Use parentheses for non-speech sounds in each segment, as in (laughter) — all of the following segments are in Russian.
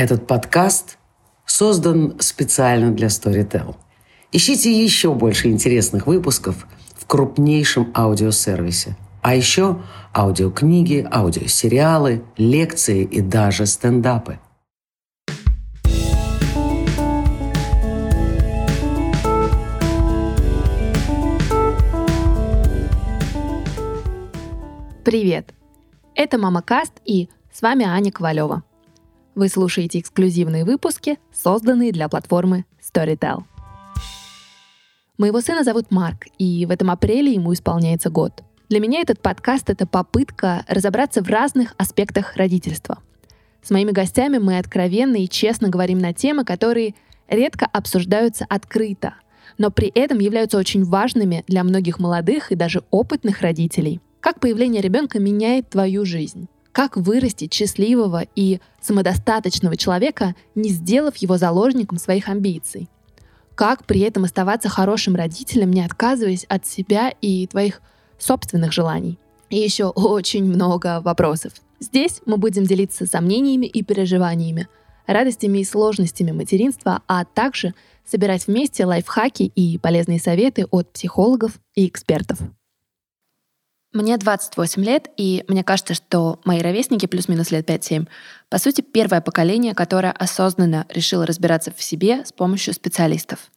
Этот подкаст создан специально для Storytel. Ищите еще больше интересных выпусков в крупнейшем аудиосервисе. А еще аудиокниги, аудиосериалы, лекции и даже стендапы. Привет! Это Мама Каст и с вами Аня Ковалева. Вы слушаете эксклюзивные выпуски, созданные для платформы Storytel. Моего сына зовут Марк, и в этом апреле ему исполняется год. Для меня этот подкаст — это попытка разобраться в разных аспектах родительства. С моими гостями мы откровенно и честно говорим на темы, которые редко обсуждаются открыто, но при этом являются очень важными для многих молодых и даже опытных родителей. Как появление ребенка меняет твою жизнь? Как вырастить счастливого и самодостаточного человека, не сделав его заложником своих амбиций? Как при этом оставаться хорошим родителем, не отказываясь от себя и твоих собственных желаний? И еще очень много вопросов. Здесь мы будем делиться сомнениями и переживаниями, радостями и сложностями материнства, а также собирать вместе лайфхаки и полезные советы от психологов и экспертов. Мне 28 лет, и мне кажется, что мои ровесники плюс-минус лет 5-7, по сути, первое поколение, которое осознанно решило разбираться в себе с помощью специалистов.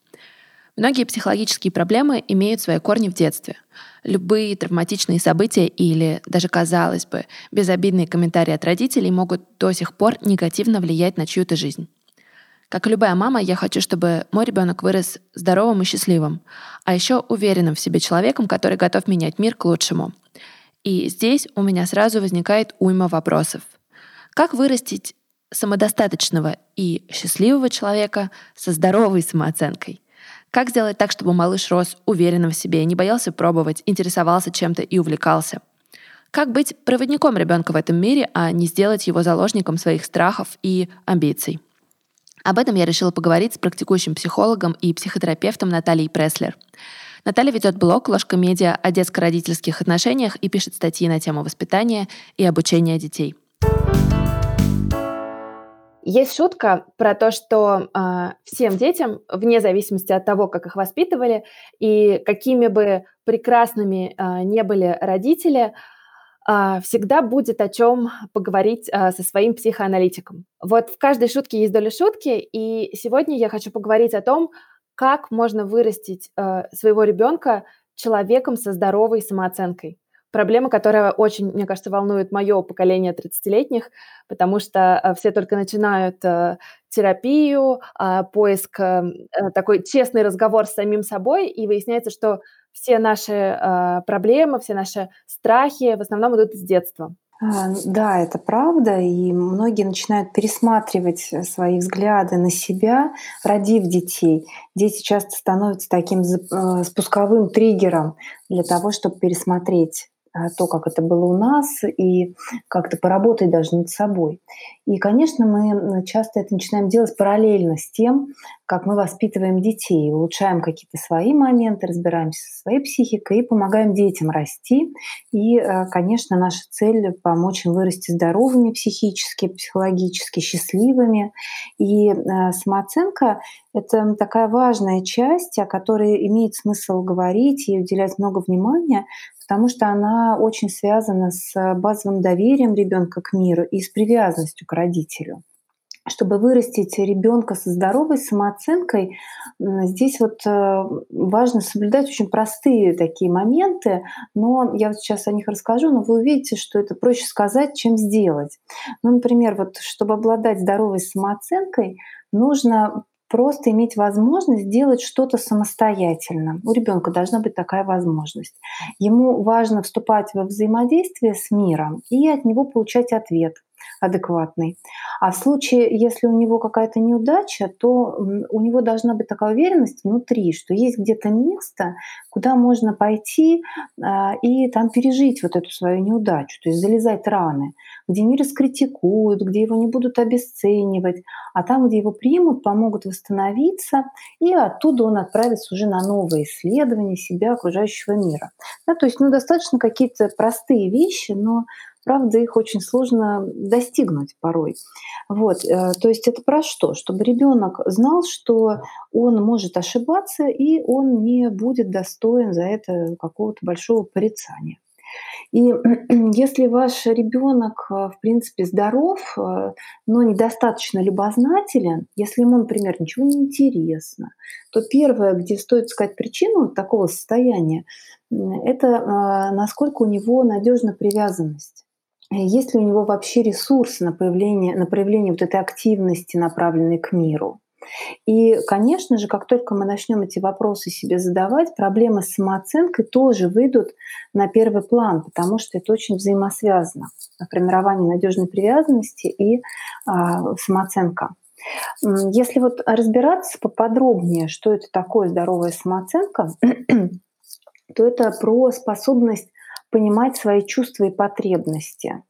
Многие психологические проблемы имеют свои корни в детстве. Любые травматичные события или даже, казалось бы, безобидные комментарии от родителей могут до сих пор негативно влиять на чью-то жизнь. Как и любая мама, я хочу, чтобы мой ребенок вырос здоровым и счастливым, а еще уверенным в себе человеком, который готов менять мир к лучшему — и здесь у меня сразу возникает уйма вопросов. Как вырастить самодостаточного и счастливого человека со здоровой самооценкой? Как сделать так, чтобы малыш рос уверенным в себе, не боялся пробовать, интересовался чем-то и увлекался? Как быть проводником ребенка в этом мире, а не сделать его заложником своих страхов и амбиций? Об этом я решила поговорить с практикующим психологом и психотерапевтом Натальей Преслер. Наталья ведет блог «Ложка медиа» о детско-родительских отношениях и пишет статьи на тему воспитания и обучения детей. Есть шутка про то, что э, всем детям, вне зависимости от того, как их воспитывали и какими бы прекрасными э, не были родители, всегда будет о чем поговорить э, со своим психоаналитиком. Вот в каждой шутке есть доля шутки, и сегодня я хочу поговорить о том, как можно вырастить э, своего ребенка человеком со здоровой самооценкой. Проблема, которая очень, мне кажется, волнует мое поколение 30-летних, потому что все только начинают терапию, поиск, такой честный разговор с самим собой, и выясняется, что все наши э, проблемы, все наши страхи в основном идут из детства. А, да, это правда, и многие начинают пересматривать э, свои взгляды на себя, родив детей. Дети часто становятся таким э, спусковым триггером для того, чтобы пересмотреть то, как это было у нас, и как-то поработать даже над собой. И, конечно, мы часто это начинаем делать параллельно с тем, как мы воспитываем детей, улучшаем какие-то свои моменты, разбираемся со своей психикой и помогаем детям расти. И, а, конечно, наша цель — помочь им вырасти здоровыми психически, психологически, счастливыми. И а, самооценка — это такая важная часть, о которой имеет смысл говорить и уделять много внимания, потому что она очень связана с базовым доверием ребенка к миру и с привязанностью к родителю. Чтобы вырастить ребенка со здоровой самооценкой, здесь вот э, важно соблюдать очень простые такие моменты, но я вот сейчас о них расскажу, но вы увидите, что это проще сказать, чем сделать. Ну, например, вот чтобы обладать здоровой самооценкой, нужно просто иметь возможность делать что-то самостоятельно. У ребенка должна быть такая возможность. Ему важно вступать во взаимодействие с миром и от него получать ответ адекватный. А в случае, если у него какая-то неудача, то у него должна быть такая уверенность внутри, что есть где-то место, куда можно пойти а, и там пережить вот эту свою неудачу, то есть залезать раны, где не раскритикуют, где его не будут обесценивать, а там, где его примут, помогут восстановиться, и оттуда он отправится уже на новые исследования себя, окружающего мира. Да, то есть ну, достаточно какие-то простые вещи, но правда, их очень сложно достигнуть порой. Вот, э, то есть это про что? Чтобы ребенок знал, что он может ошибаться, и он не будет достоин за это какого-то большого порицания. И (clears throat) если ваш ребенок, э, в принципе, здоров, э, но недостаточно любознателен, если ему, например, ничего не интересно, то первое, где стоит искать причину такого состояния, это насколько у него надежна привязанность. Есть ли у него вообще ресурсы на появление, на проявление вот этой активности, направленной к миру? И, конечно же, как только мы начнем эти вопросы себе задавать, проблемы с самооценкой тоже выйдут на первый план, потому что это очень взаимосвязано. Формирование надежной привязанности и а, самооценка. Если вот разбираться поподробнее, что это такое здоровая самооценка, (clears throat) то это про способность понимать свои чувства и потребности.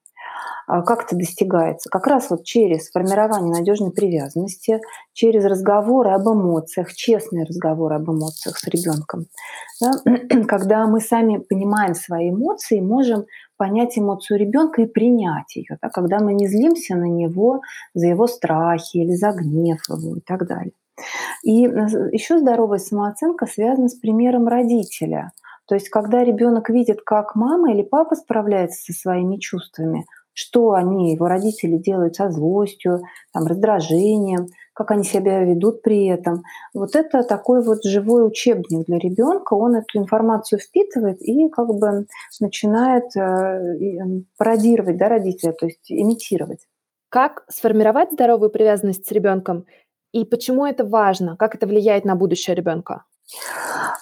А как это достигается? Как раз вот через формирование надежной привязанности, через разговоры об эмоциях, честные разговоры об эмоциях с ребенком. Да? (clears throat) Когда мы сами понимаем свои эмоции, можем понять эмоцию ребенка и принять ее. Да? Когда мы не злимся на него за его страхи или за гнев его и так далее. И э, еще здоровая самооценка связана с примером родителя. То есть, когда ребенок видит, как мама или папа справляется со своими чувствами, что они, его родители, делают со злостью, там, раздражением, как они себя ведут при этом. Вот это такой вот живой учебник для ребенка. Он эту информацию впитывает и как бы начинает э, пародировать да, родителя, то есть имитировать. Как сформировать здоровую привязанность с ребенком и почему это важно? Как это влияет на будущее ребенка?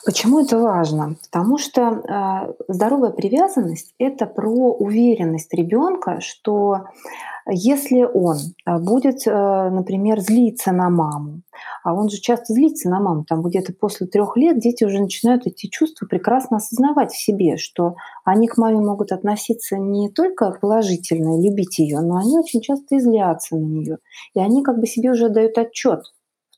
Почему это важно? Потому что э, здоровая привязанность это про уверенность ребенка, что если он э, будет, э, например, злиться на маму, а он же часто злится на маму, там где-то после трех лет дети уже начинают эти чувства прекрасно осознавать в себе, что они к маме могут относиться не только положительно, любить ее, но они очень часто и злятся на нее. И они как бы себе уже дают отчет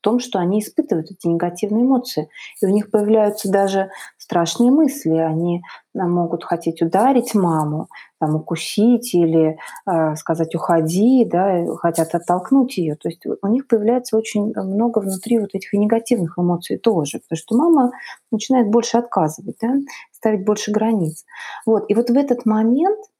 том, что они испытывают эти негативные эмоции. И у них появляются даже страшные мысли. Они могут хотеть ударить маму, там, укусить или э, сказать «уходи», да, хотят оттолкнуть ее. То есть у них появляется очень много внутри вот этих негативных эмоций тоже, потому что мама начинает больше отказывать, да, ставить больше границ. Вот. И вот в этот момент а,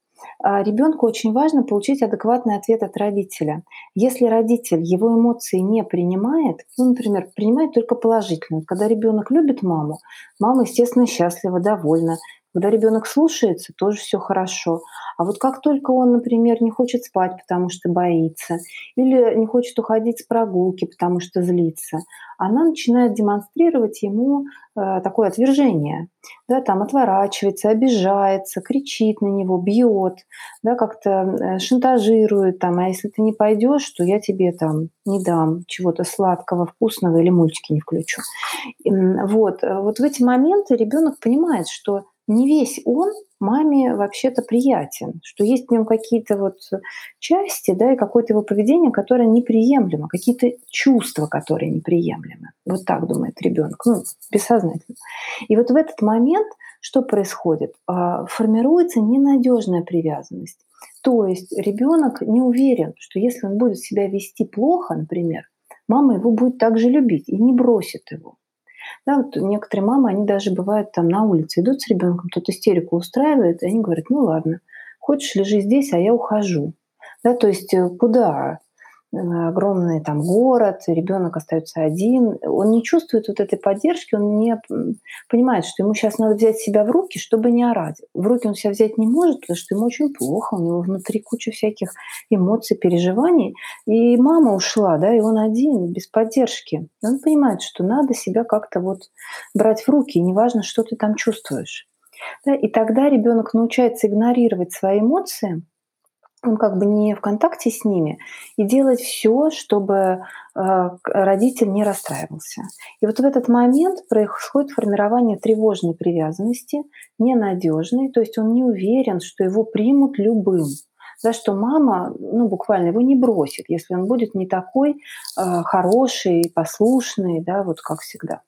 ребенку очень важно получить адекватный ответ от родителя. Если родитель его эмоции не принимает, ну, например, принимает только положительно. Когда ребенок любит маму, мама, естественно, счастлива, довольна. Когда ребенок слушается, тоже все хорошо. А вот как только он, например, не хочет спать, потому что боится, или не хочет уходить с прогулки, потому что злится, она начинает демонстрировать ему э, такое отвержение. Да, там отворачивается, обижается, кричит на него, бьет, да, как-то э, шантажирует, там, а если ты не пойдешь, то я тебе там не дам чего-то сладкого, вкусного или мультики не включу. Вот, э, вот в эти моменты ребенок понимает, что не весь он маме вообще-то приятен, что есть в нем какие-то вот части, да, и какое-то его поведение, которое неприемлемо, какие-то чувства, которые неприемлемы. Вот так думает ребенок, ну, бессознательно. И вот в этот момент что происходит? А, формируется ненадежная привязанность. То есть ребенок не уверен, что если он будет себя вести плохо, например, мама его будет также любить и не бросит его. Да, вот некоторые мамы, они даже бывают там на улице, идут с ребенком, тут истерику устраивает, и они говорят, ну ладно, хочешь лежи здесь, а я ухожу. Да, то есть э, куда? Огромный там город, ребенок остается один, он не чувствует вот этой поддержки, он не понимает, что ему сейчас надо взять себя в руки, чтобы не орать. В руки он себя взять не может, потому что ему очень плохо, у него внутри куча всяких эмоций, переживаний. И мама ушла, да, и он один, без поддержки. И он понимает, что надо себя как-то вот брать в руки, неважно, что ты там чувствуешь. Да, и тогда ребенок научается игнорировать свои эмоции, он как бы не в контакте с ними, и делать все, чтобы э, родитель не расстраивался. И вот в этот момент происходит формирование тревожной привязанности, ненадежной, то есть он не уверен, что его примут любым, за что мама, ну, буквально его не бросит, если он будет не такой э, хороший, послушный, да, вот как всегда.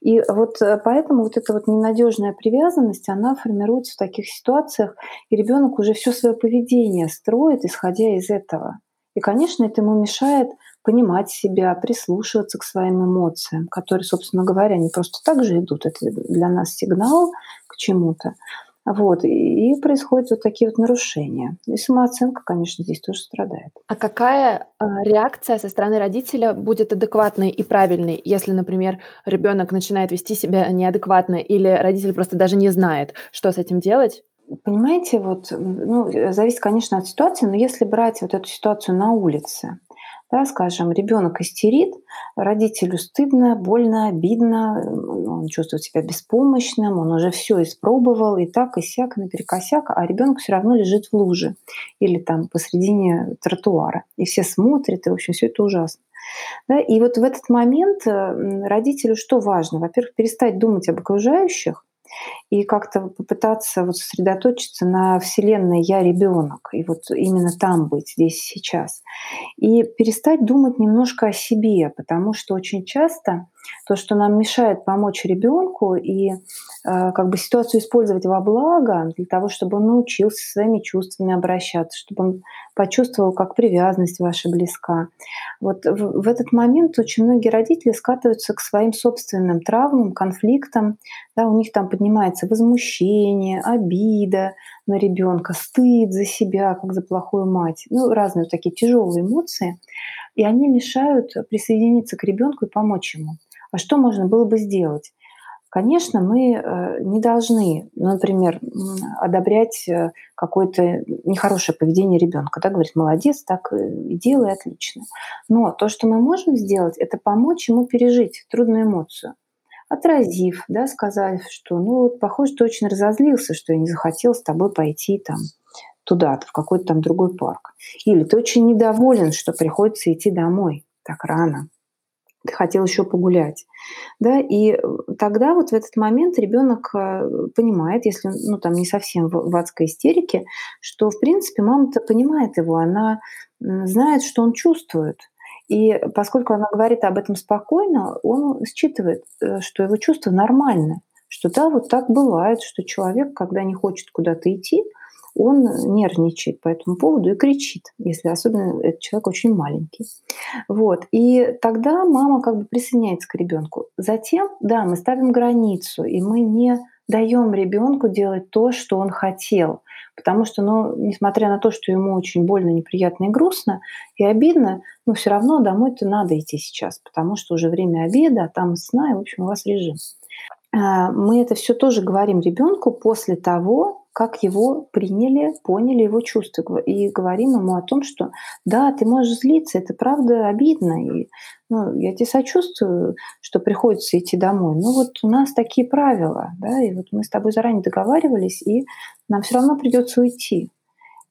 И вот э, поэтому вот эта вот ненадежная привязанность, она формируется в таких ситуациях, и ребенок уже все свое поведение строит, исходя из этого. И, конечно, это ему мешает понимать себя, прислушиваться к своим эмоциям, которые, собственно говоря, не просто так же идут. Это для нас сигнал к чему-то. Вот, и происходят вот такие вот нарушения. И самооценка, конечно, здесь тоже страдает. А какая э, реакция со стороны родителя будет адекватной и правильной, если, например, ребенок начинает вести себя неадекватно или родитель просто даже не знает, что с этим делать? Понимаете, вот, ну, зависит, конечно, от ситуации, но если брать вот эту ситуацию на улице, да, скажем, ребенок истерит, родителю стыдно, больно, обидно, он чувствует себя беспомощным, он уже все испробовал, и так, и сяк, наперекосяк, а ребенок все равно лежит в луже или там посредине тротуара. И все смотрят, и, в общем, все это ужасно. Да? И вот в этот момент родителю что важно? Во-первых, перестать думать об окружающих, и как-то попытаться вот сосредоточиться на Вселенной «я ребенок», и вот именно там быть, здесь сейчас. И перестать думать немножко о себе, потому что очень часто то, что нам мешает помочь ребенку и э, как бы ситуацию использовать во благо для того, чтобы он научился своими чувствами обращаться, чтобы он почувствовал, как привязанность ваша близка. Вот в, в этот момент очень многие родители скатываются к своим собственным травмам, конфликтам. Да, у них там поднимается возмущение, обида на ребенка, стыд за себя, как за плохую мать. Ну, разные вот такие тяжелые эмоции. И они мешают присоединиться к ребенку и помочь ему. А что можно было бы сделать? Конечно, мы э, не должны, например, одобрять э, какое-то нехорошее поведение ребенка. Да, говорить, молодец, так и делай, отлично. Но то, что мы можем сделать, это помочь ему пережить трудную эмоцию. Отразив, да, сказав, что, ну, вот, похоже, ты очень разозлился, что я не захотел с тобой пойти там туда-то, в какой-то там другой парк. Или ты очень недоволен, что приходится идти домой так рано хотел еще погулять. Да, и э, тогда вот в этот момент ребенок э, понимает, если ну, там не совсем в, в адской истерике, что, в принципе, мама-то понимает его, она знает, что он чувствует. И поскольку она говорит об этом спокойно, он считывает, э, что его чувство нормально, что да, вот так бывает, что человек, когда не хочет куда-то идти, он нервничает по этому поводу и кричит, если особенно этот человек очень маленький. Вот. И тогда мама как бы присоединяется к ребенку. Затем, да, мы ставим границу, и мы не даем ребенку делать то, что он хотел. Потому что, ну, несмотря на то, что ему очень больно, неприятно и грустно, и обидно, но все равно домой-то надо идти сейчас, потому что уже время обеда, а там сна, и, в общем, у вас режим. А, мы это все тоже говорим ребенку после того, как его приняли, поняли его чувства. И говорим ему о том, что да, ты можешь злиться, это правда обидно. И ну, я тебе сочувствую, что приходится идти домой. Но вот у нас такие правила, да, и вот мы с тобой заранее договаривались, и нам все равно придется уйти.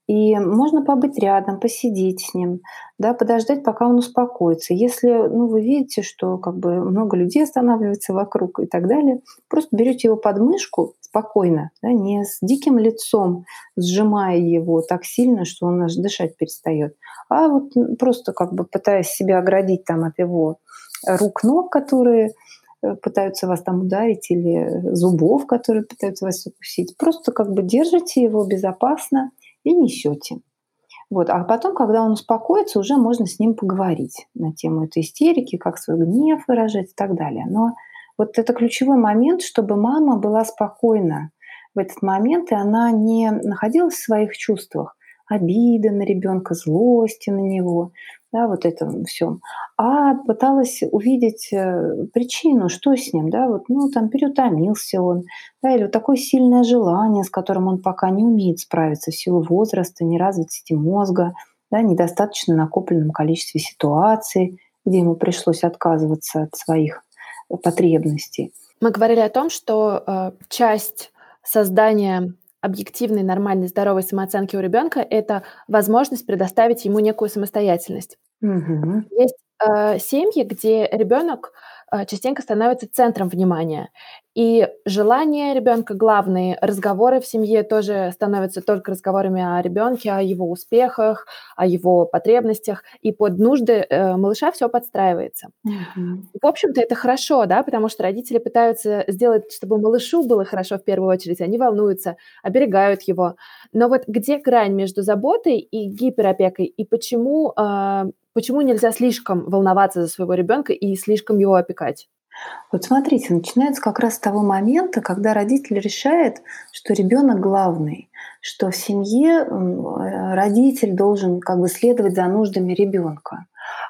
И можно побыть рядом, посидеть с ним, да, подождать, пока он успокоится. Если ну, вы видите, что как бы много людей останавливается вокруг и так далее, просто берете его под мышку спокойно, да, не с диким лицом, сжимая его так сильно, что он аж дышать перестает, а вот просто как бы пытаясь себя оградить там от его рук, ног, которые э, пытаются вас там ударить, или зубов, которые пытаются вас укусить. Просто как бы держите его безопасно – и несете. Вот. А потом, когда он успокоится, уже можно с ним поговорить на тему этой истерики, как свой гнев выражать и так далее. Но вот это ключевой момент, чтобы мама была спокойна в этот момент, и она не находилась в своих чувствах, обиды на ребенка, злости на него, да, вот этом всем, а пыталась увидеть э, причину, что с ним, да, вот, ну, там, переутомился он, да, или вот такое сильное желание, с которым он пока не умеет справиться в силу возраста, неразвитости мозга, да, недостаточно накопленном количестве ситуаций, где ему пришлось отказываться от своих потребностей. Мы говорили о том, что э, часть создания объективной, нормальной, здоровой самооценки у ребенка это возможность предоставить ему некую самостоятельность. Угу. Есть э, семьи, где ребенок э, частенько становится центром внимания. И желания ребенка главные, разговоры в семье тоже становятся только разговорами о ребенке, о его успехах, о его потребностях, и под нужды э, малыша все подстраивается. Mm-hmm. В общем-то, это хорошо, да, потому что родители пытаются сделать, чтобы малышу было хорошо в первую очередь, они волнуются, оберегают его. Но вот где грань между заботой и гиперопекой, и почему, э, почему нельзя слишком волноваться за своего ребенка и слишком его опекать? Вот смотрите, начинается как раз с того момента, когда родитель решает, что ребенок главный, что в семье э, родитель должен как бы следовать за нуждами ребенка.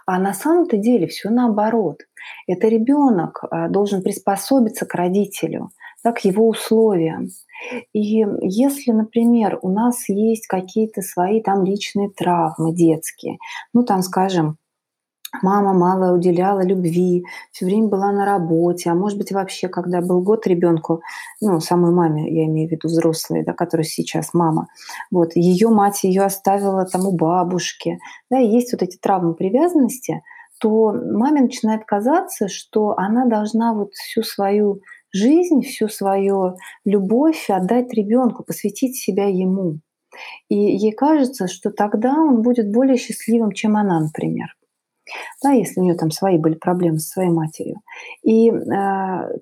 А на самом-то деле все наоборот. Это ребенок э, должен приспособиться к родителю, да, к его условиям. И если, например, у нас есть какие-то свои там личные травмы детские, ну там, скажем, Мама мало уделяла любви, все время была на работе, а может быть вообще, когда был год ребенку, ну, самой маме, я имею в виду взрослые, да, которая сейчас мама, вот, ее мать ее оставила там у бабушки, да, и есть вот эти травмы привязанности, то маме начинает казаться, что она должна вот всю свою жизнь, всю свою любовь отдать ребенку, посвятить себя ему. И ей кажется, что тогда он будет более счастливым, чем она, например да, если у нее там свои были проблемы со своей матерью. И э,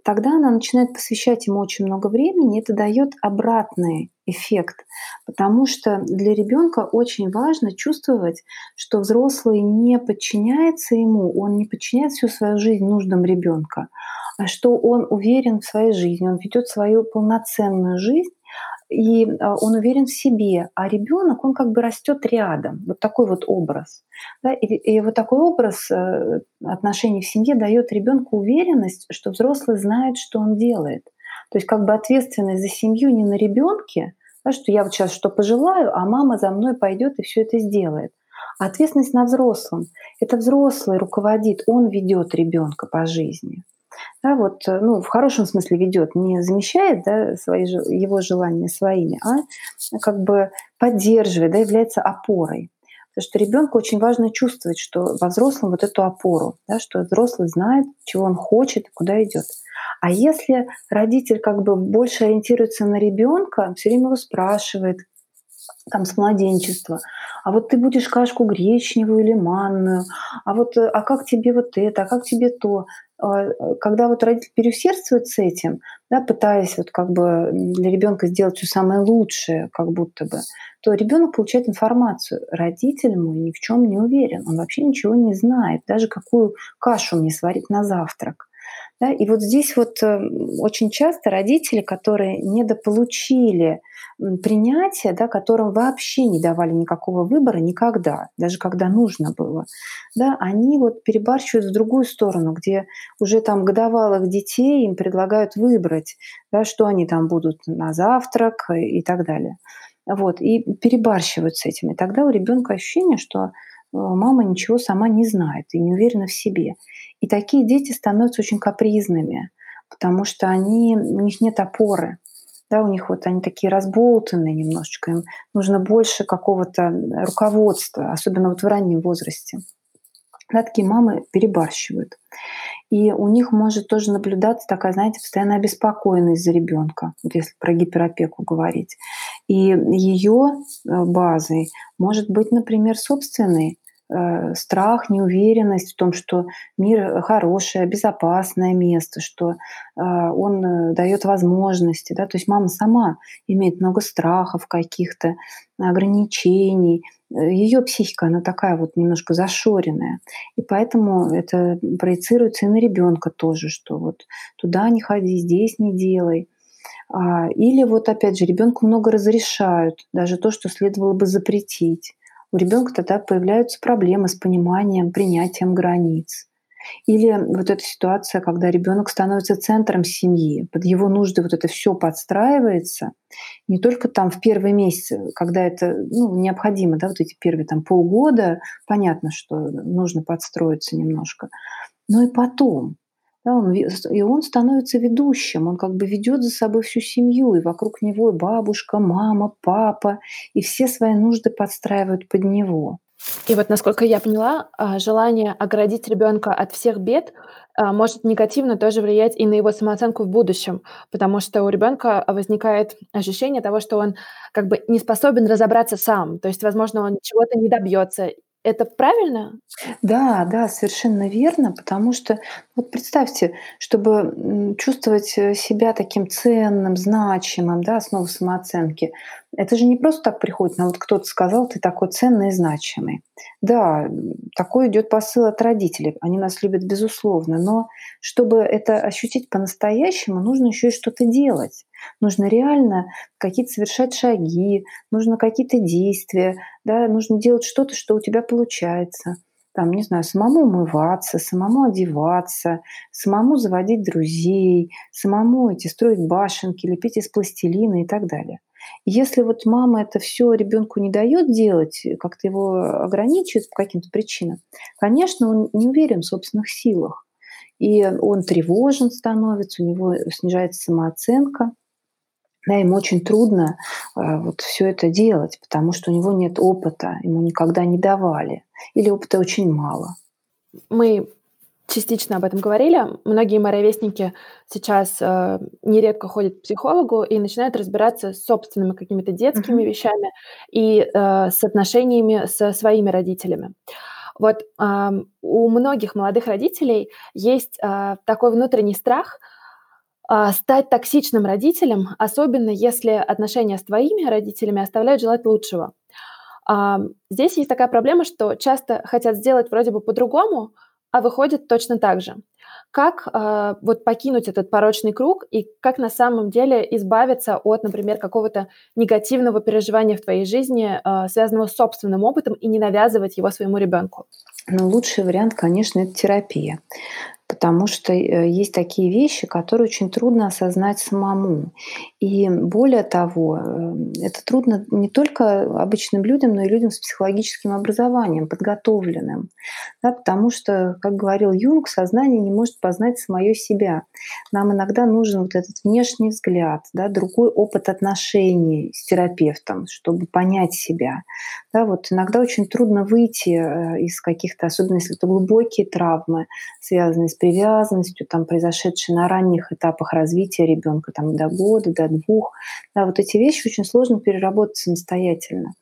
тогда она начинает посвящать ему очень много времени, и это дает обратный эффект, потому что для ребенка очень важно чувствовать, что взрослый не подчиняется ему, он не подчиняет всю свою жизнь нуждам ребенка, а что он уверен в своей жизни, он ведет свою полноценную жизнь, и а, он уверен в себе, а ребенок, он как бы растет рядом. Вот такой вот образ. Да? И, и вот такой образ э, отношений в семье дает ребенку уверенность, что взрослый знает, что он делает. То есть как бы ответственность за семью не на ребенке, да, что я вот сейчас что пожелаю, а мама за мной пойдет и все это сделает. А ответственность на взрослом. Это взрослый руководит, он ведет ребенка по жизни да, вот, э, ну, в хорошем смысле ведет, не замещает да, свои, его желания своими, а как бы поддерживает, да, является опорой. Потому что ребенку очень важно чувствовать, что во взрослом вот эту опору, да, что взрослый знает, чего он хочет, куда идет. А если родитель как бы больше ориентируется на ребенка, все время его спрашивает, там с младенчества, а вот ты будешь кашку гречневую или манную, а вот а как тебе вот это, а как тебе то, когда вот родитель переусердствует с этим, да, пытаясь вот как бы для ребенка сделать все самое лучшее, как будто бы, то ребенок получает информацию. Родитель мой ни в чем не уверен, он вообще ничего не знает, даже какую кашу мне сварить на завтрак. Да? И вот здесь вот э, очень часто родители, которые недополучили принятия, да, которым вообще не давали никакого выбора никогда, даже когда нужно было, да, они вот перебарщивают в другую сторону, где уже там годовалых детей им предлагают выбрать, да, что они там будут на завтрак и так далее. Вот, и перебарщивают с этим. И тогда у ребенка ощущение, что мама ничего сама не знает и не уверена в себе. И такие дети становятся очень капризными, потому что они, у них нет опоры. Да, у них вот они такие разболтанные немножечко, им нужно больше какого-то руководства, особенно вот в раннем возрасте. Да, такие мамы перебарщивают. И у них может тоже наблюдаться такая, знаете, постоянная обеспокоенность за ребенка, вот если про гиперопеку говорить. И ее э, базой может быть, например, собственный Э, страх, неуверенность в том, что мир хорошее, безопасное место, что э, он э, дает возможности. Да? То есть мама сама имеет много страхов каких-то, ограничений. Ее психика, она такая вот немножко зашоренная. И поэтому это проецируется и на ребенка тоже, что вот туда не ходи, здесь не делай. А, или вот опять же ребенку много разрешают, даже то, что следовало бы запретить у ребенка тогда появляются проблемы с пониманием, принятием границ. Или вот эта ситуация, когда ребенок становится центром семьи, под его нужды вот это все подстраивается, не только там в первые месяцы, когда это ну, необходимо, да, вот эти первые там полгода, понятно, что нужно подстроиться немножко, но и потом, да, он, и он становится ведущим, он как бы ведет за собой всю семью, и вокруг него и бабушка, мама, папа, и все свои нужды подстраивают под него. И вот, насколько я поняла, а, желание оградить ребенка от всех бед а, может негативно тоже влиять и на его самооценку в будущем, потому что у ребенка возникает ощущение того, что он как бы не способен разобраться сам, то есть, возможно, он чего-то не добьется это правильно? Да, да, совершенно верно, потому что вот представьте, чтобы чувствовать э, себя таким ценным, значимым, да, основа самооценки, это же не просто так приходит, нам вот кто-то сказал, ты такой ценный и значимый. Да, такой идет посыл от родителей, они нас любят безусловно, но чтобы это ощутить по-настоящему, нужно еще и что-то делать. Нужно реально какие-то совершать шаги, нужно какие-то действия, да, нужно делать что-то, что у тебя получается. Там, не знаю, самому умываться, самому одеваться, самому заводить друзей, самому эти строить башенки, лепить из пластилина и так далее. Если вот мама это все ребенку не дает делать, как-то его ограничивает по каким-то причинам, конечно, он не уверен в собственных силах. И он тревожен становится, у него снижается самооценка да, ему очень трудно э, вот все это делать, потому что у него нет опыта, ему никогда не давали, или опыта очень мало. Мы частично об этом говорили. Многие мои ровесники сейчас э, нередко ходят к психологу и начинают разбираться с собственными какими-то детскими uh-huh. вещами и э, с отношениями со своими родителями. Вот э, у многих молодых родителей есть э, такой внутренний страх – а, стать токсичным родителем, особенно если отношения с твоими родителями оставляют желать лучшего. А, здесь есть такая проблема, что часто хотят сделать вроде бы по-другому, а выходит точно так же. Как э, вот покинуть этот порочный круг и как на самом деле избавиться от, например, какого-то негативного переживания в твоей жизни, связанного с собственным опытом, и не навязывать его своему ребенку? Ну, лучший вариант, конечно, это терапия потому что э, есть такие вещи, которые очень трудно осознать самому. И более того, э, это трудно не только обычным людям, но и людям с психологическим образованием, подготовленным. Да, потому что, как говорил Юнг, сознание не может познать самое себя. Нам иногда нужен вот этот внешний взгляд, да, другой опыт отношений с терапевтом, чтобы понять себя. Да, вот иногда очень трудно выйти э, из каких-то, особенно если это глубокие травмы, связанные с привязанностью, там, произошедшей на ранних этапах развития ребенка, там, до года, до двух. Да, вот эти вещи очень сложно переработать самостоятельно.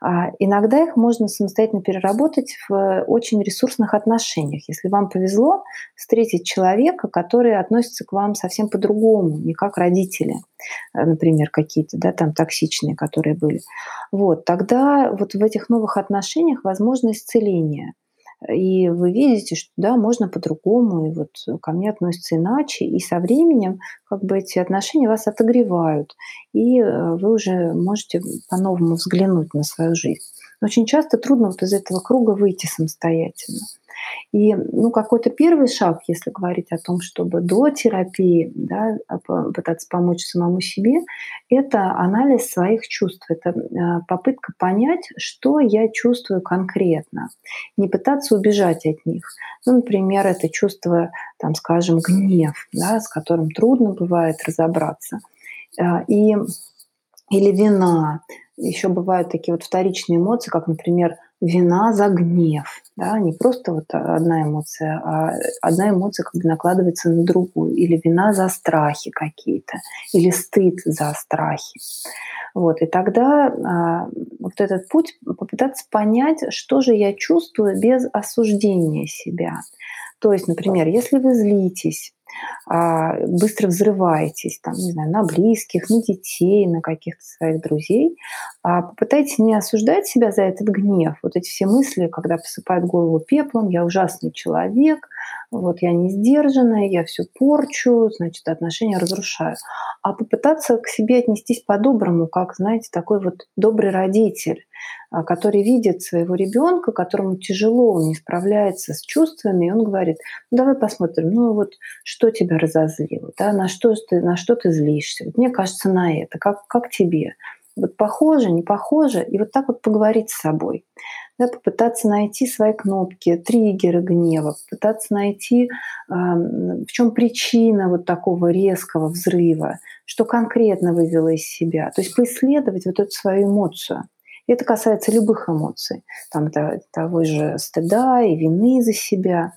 А иногда их можно самостоятельно переработать в очень ресурсных отношениях. Если вам повезло встретить человека, который относится к вам совсем по-другому, не как родители, э, например, какие-то, да, там токсичные, которые были. Вот, тогда вот в этих новых отношениях возможно исцеление. И вы видите, что да, можно по-другому, и вот ко мне относятся иначе, и со временем как бы эти отношения вас отогревают, и э, вы уже можете по-новому взглянуть на свою жизнь. Но очень часто трудно вот из этого круга выйти самостоятельно. И ну, какой-то первый шаг, если говорить о том, чтобы до терапии да, а, пытаться помочь самому себе, это анализ своих чувств, это а, попытка понять, что я чувствую конкретно, не пытаться убежать от них. Ну, например, это чувство, там, скажем, гнев, да, с которым трудно бывает разобраться, а, и, или вина. Еще бывают такие вот вторичные эмоции, как, например, вина за гнев. Да? Не просто вот одна эмоция, а одна эмоция как бы накладывается на другую. Или вина за страхи какие-то, или стыд за страхи. Вот. И тогда а, вот этот путь попытаться понять, что же я чувствую без осуждения себя. То есть, например, если вы злитесь, быстро взрываетесь, там, не знаю, на близких, на детей, на каких-то своих друзей, а попытайтесь не осуждать себя за этот гнев. Вот эти все мысли, когда посыпают голову пеплом, я ужасный человек, вот я не сдержанная, я все порчу, значит, отношения разрушаю. А попытаться к себе отнестись по-доброму, как, знаете, такой вот добрый родитель, а, который видит своего ребенка, которому тяжело, он не справляется с чувствами, и он говорит, ну давай посмотрим, ну вот что тебя разозлило, да, на что ты, на что ты злишься. Вот мне кажется, на это, как, как тебе. Вот похоже, не похоже, и вот так вот поговорить с собой. Да, попытаться найти свои кнопки, триггеры гнева, попытаться найти, в чем причина вот такого резкого взрыва, что конкретно вывело из себя. То есть поисследовать вот эту свою эмоцию – И это касается любых эмоций, там, того же стыда и вины за себя.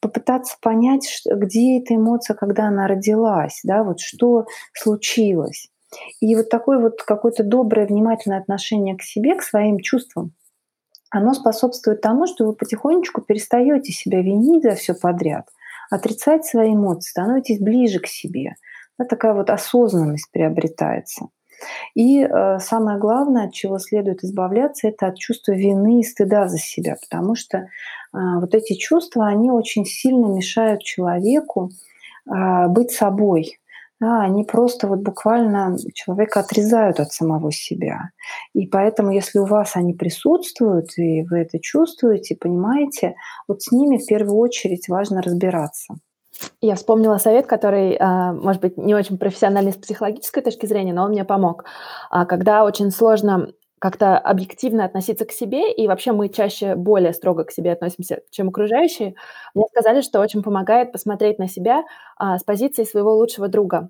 Попытаться понять, где эта эмоция, когда она родилась, да, вот что случилось. И вот такое вот какое-то доброе, внимательное отношение к себе, к своим чувствам, оно способствует тому, что вы потихонечку перестаете себя винить за все подряд, отрицать свои эмоции, становитесь ближе к себе. Да, такая вот осознанность приобретается. И э, самое главное, от чего следует избавляться, это от чувства вины и стыда за себя, потому что э, вот эти чувства, они очень сильно мешают человеку э, быть собой, да, они просто вот буквально человека отрезают от самого себя. И поэтому, если у вас они присутствуют, и вы это чувствуете, понимаете, вот с ними в первую очередь важно разбираться. Я вспомнила совет, который, а, может быть, не очень профессиональный с психологической точки зрения, но он мне помог. А, когда очень сложно как-то объективно относиться к себе, и вообще мы чаще более строго к себе относимся, чем окружающие, мне сказали, что очень помогает посмотреть на себя а, с позиции своего лучшего друга.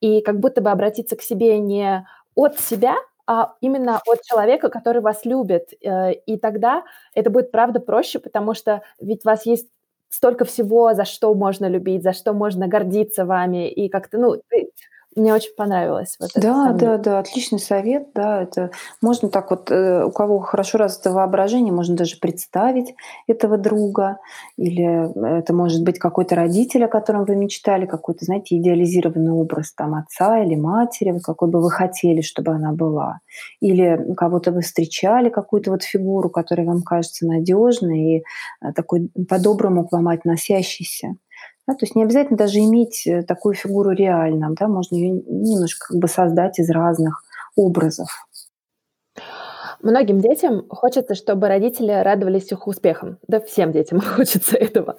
И как будто бы обратиться к себе не от себя, а именно от человека, который вас любит. Э, и тогда это будет, правда, проще, потому что ведь у вас есть столько всего, за что можно любить, за что можно гордиться вами, и как-то, ну, мне очень понравилось. Вот да, да, да, отличный совет, да, это можно так вот, э, у кого хорошо развито воображение, можно даже представить этого друга, или это может быть какой-то родитель, о котором вы мечтали, какой-то, знаете, идеализированный образ там отца или матери, какой бы вы хотели, чтобы она была, или кого-то вы встречали, какую-то вот фигуру, которая вам кажется надежной и э, такой по-доброму к вам относящейся. Да, то есть не обязательно даже иметь э, такую фигуру реально, да, можно ее немножко как бы создать из разных образов. Многим детям хочется, чтобы родители радовались их успехам. Да, всем детям (laughs) хочется этого.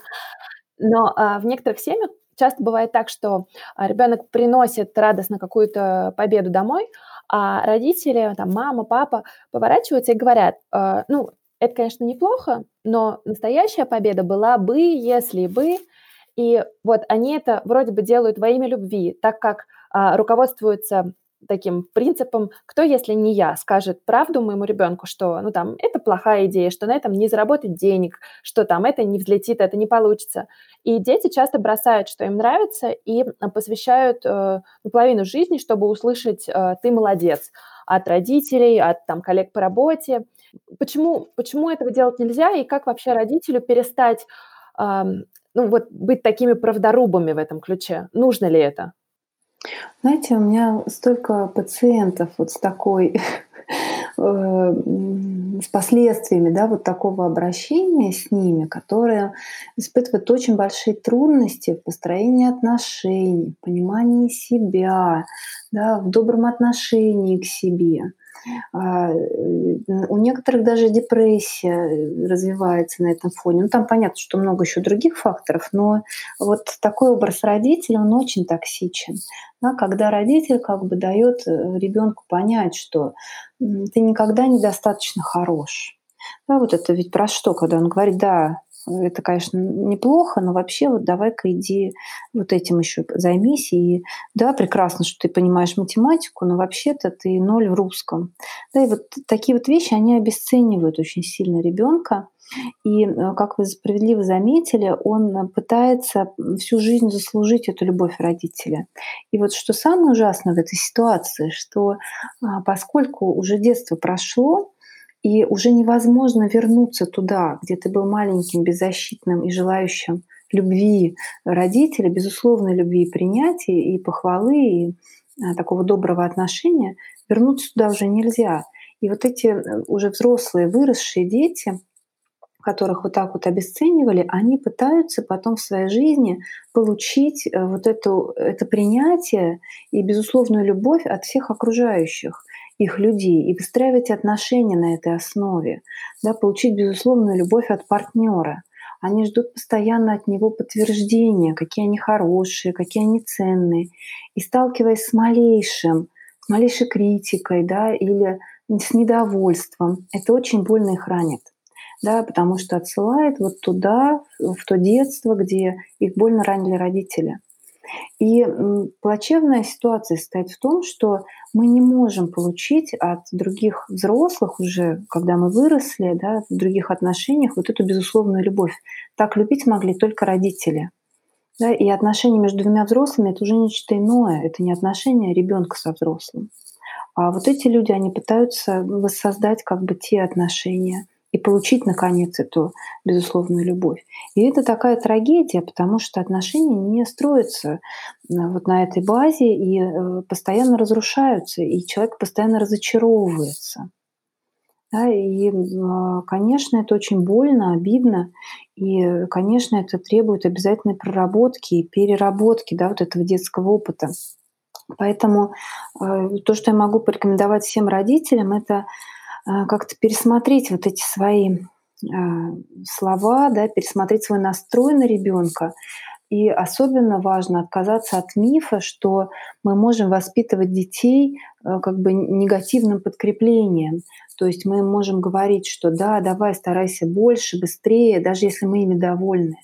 Но а, в некоторых семьях часто бывает так, что а, ребенок приносит радостно какую-то победу домой, а родители, там, мама, папа поворачиваются и говорят, э, ну, это, конечно, неплохо, но настоящая победа была бы, если бы и вот они это вроде бы делают во имя любви, так как а, руководствуются таким принципом, кто, если не я, скажет правду моему ребенку, что, ну, там, это плохая идея, что на этом не заработать денег, что там это не взлетит, это не получится. И дети часто бросают, что им нравится, и посвящают э, половину жизни, чтобы услышать э, «ты молодец» от родителей, от там, коллег по работе. Почему, почему этого делать нельзя, и как вообще родителю перестать ну, вот быть такими правдорубами в этом ключе? Нужно ли это? Знаете, у меня столько пациентов вот с такой (laughs) э, с последствиями да, вот такого обращения с ними, которые испытывают очень большие трудности в построении отношений, в понимании себя, да, в добром отношении к себе. А, у некоторых даже депрессия развивается на этом фоне. Ну, там понятно, что много еще других факторов, но вот такой образ родителя, он очень токсичен. Да, когда родитель как бы дает э, ребенку понять, что ты никогда недостаточно хорош. Да, вот это ведь про что, когда он говорит, да, это, конечно, неплохо, но вообще вот давай-ка иди вот этим еще займись. И да, прекрасно, что ты понимаешь математику, но вообще-то ты ноль в русском. Да, и вот такие вот вещи, они обесценивают очень сильно ребенка. И, э, как вы справедливо заметили, он пытается всю жизнь заслужить эту любовь родителя. И вот что самое ужасное в этой ситуации, что а, поскольку уже детство прошло, и уже невозможно вернуться туда, где ты был маленьким, беззащитным и желающим любви родителя, безусловной любви и принятия, и похвалы, и а, такого доброго отношения, вернуться туда уже нельзя. И вот эти э, уже взрослые, выросшие дети, которых вот так вот обесценивали, они пытаются потом в своей жизни получить э, вот это, это принятие и безусловную любовь от всех окружающих их людей и выстраивать отношения на этой основе, да, получить безусловную любовь от партнера. Они ждут постоянно от него подтверждения, какие они хорошие, какие они ценные. И сталкиваясь с малейшим, с малейшей критикой да, или с недовольством, это очень больно их ранит. Да, потому что отсылает вот туда, в то детство, где их больно ранили родители. И плачевная ситуация состоит в том, что мы не можем получить от других взрослых уже, когда мы выросли, да, в других отношениях, вот эту безусловную любовь. Так любить могли только родители. Да, и отношения между двумя взрослыми это уже нечто иное. Это не отношения ребенка со взрослым. А вот эти люди, они пытаются воссоздать как бы те отношения и получить, наконец, эту безусловную любовь. И это такая трагедия, потому что отношения не строятся э, вот на этой базе и э, постоянно разрушаются, и человек постоянно разочаровывается. Да, и, а, конечно, это очень больно, обидно, и, конечно, это требует обязательной проработки и переработки да, вот этого детского опыта. Поэтому э, то, что я могу порекомендовать всем родителям, это э, как-то пересмотреть вот эти свои э, слова, да, пересмотреть свой настрой на ребенка. И особенно важно отказаться от мифа, что мы можем воспитывать детей как бы негативным подкреплением. То есть мы можем говорить, что да, давай, старайся больше, быстрее, даже если мы ими довольны.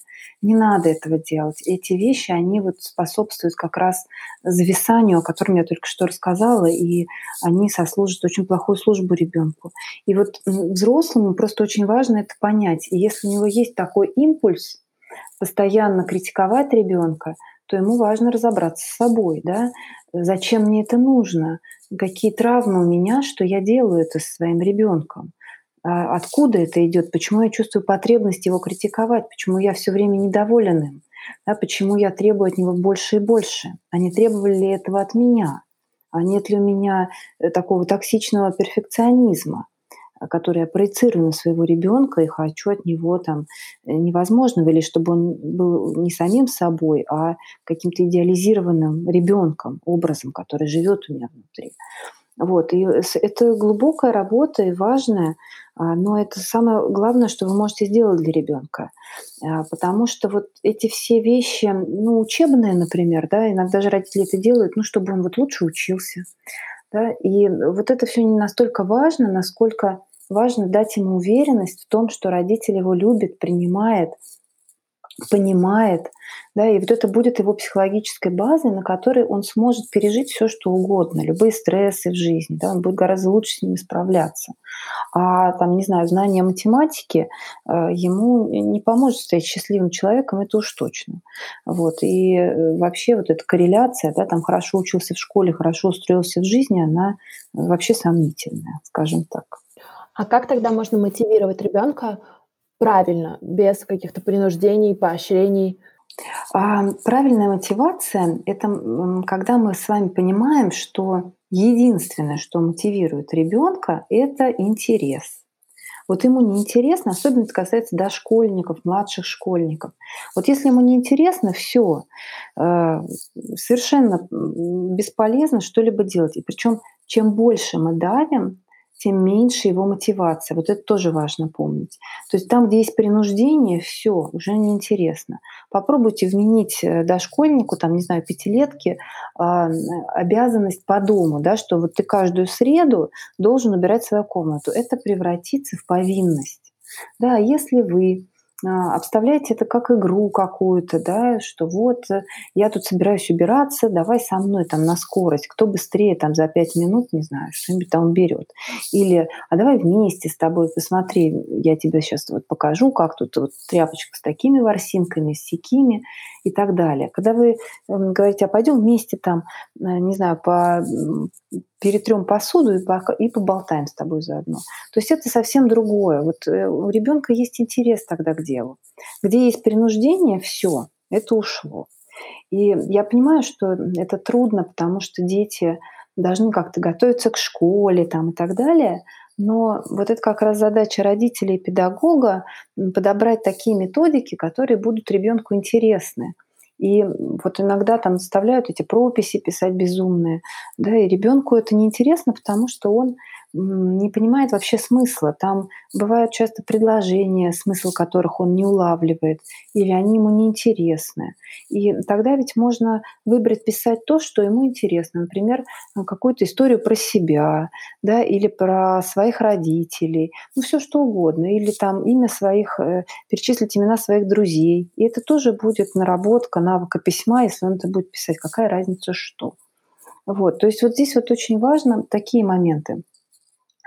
Не надо этого делать. Эти вещи, они вот способствуют как раз зависанию, о котором я только что рассказала, и они сослужат очень плохую службу ребенку. И вот взрослому просто очень важно это понять. И если у него есть такой импульс постоянно критиковать ребенка, то ему важно разобраться с собой, да, зачем мне это нужно, какие травмы у меня, что я делаю это со своим ребенком. А откуда это идет, почему я чувствую потребность его критиковать, почему я все время недоволен им, да, почему я требую от него больше и больше. Они требовали ли этого от меня? А нет ли у меня э, такого токсичного перфекционизма, который я проецирую на своего ребенка и хочу от него там э, невозможного, или чтобы он был не самим собой, а каким-то идеализированным ребенком, образом, который живет у меня внутри. Вот, и это глубокая работа и важная, а, но это самое главное, что вы можете сделать для ребенка. А, потому что вот эти все вещи, ну, учебные, например, да, иногда же родители это делают, ну, чтобы он вот лучше учился. Да, и вот это все не настолько важно, насколько важно дать ему уверенность в том, что родитель его любит, принимает, понимает, да, и вот это будет его психологической базой, на которой он сможет пережить все, что угодно, любые стрессы в жизни, да, он будет гораздо лучше с ними справляться. А там, не знаю, знание математики э, ему не поможет стать счастливым человеком, это уж точно. Вот. И э, вообще вот эта корреляция, да, там хорошо учился в школе, хорошо устроился в жизни, она вообще сомнительная, скажем так. А как тогда можно мотивировать ребенка правильно, без каких-то принуждений, поощрений? А, правильная мотивация – это когда мы с вами понимаем, что единственное, что мотивирует ребенка, это интерес. Вот ему неинтересно, особенно это касается дошкольников, младших школьников. Вот если ему неинтересно, все, э, совершенно бесполезно что-либо делать. И причем чем больше мы давим, тем меньше его мотивация. Вот это тоже важно помнить. То есть там, где есть принуждение, все, уже неинтересно. Попробуйте вменить э, дошкольнику, там, не знаю, пятилетки, а, обязанность по дому, да, что вот ты каждую среду должен убирать свою комнату. Это превратится в повинность. Да, если вы а, обставляйте это как игру какую-то, да, что вот э, я тут собираюсь убираться, давай со мной там на скорость, кто быстрее там за пять минут, не знаю, что-нибудь там берет. Или, а давай вместе с тобой, посмотри, я тебе сейчас вот покажу, как тут вот тряпочка с такими ворсинками, с сякими и так далее. Когда вы эм, говорите, а пойдем вместе там, э, не знаю, по перетрем посуду и, по, и поболтаем с тобой заодно. То есть это совсем другое. Вот э, у ребенка есть интерес тогда к делу. Где есть принуждение, все, это ушло. И я понимаю, что это трудно, потому что дети должны как-то готовиться к школе там, и так далее. Но вот это как раз задача родителей и педагога подобрать такие методики, которые будут ребенку интересны. И вот иногда там заставляют эти прописи писать безумные, да, и ребенку это неинтересно, потому что он не понимает вообще смысла. Там бывают часто предложения, смысл которых он не улавливает, или они ему неинтересны. И тогда ведь можно выбрать писать то, что ему интересно. Например, какую-то историю про себя, да, или про своих родителей, ну все что угодно. Или там имя своих, э, перечислить имена своих друзей. И это тоже будет наработка навыка письма, если он это будет писать. Какая разница что. Вот, то есть вот здесь вот очень важно такие моменты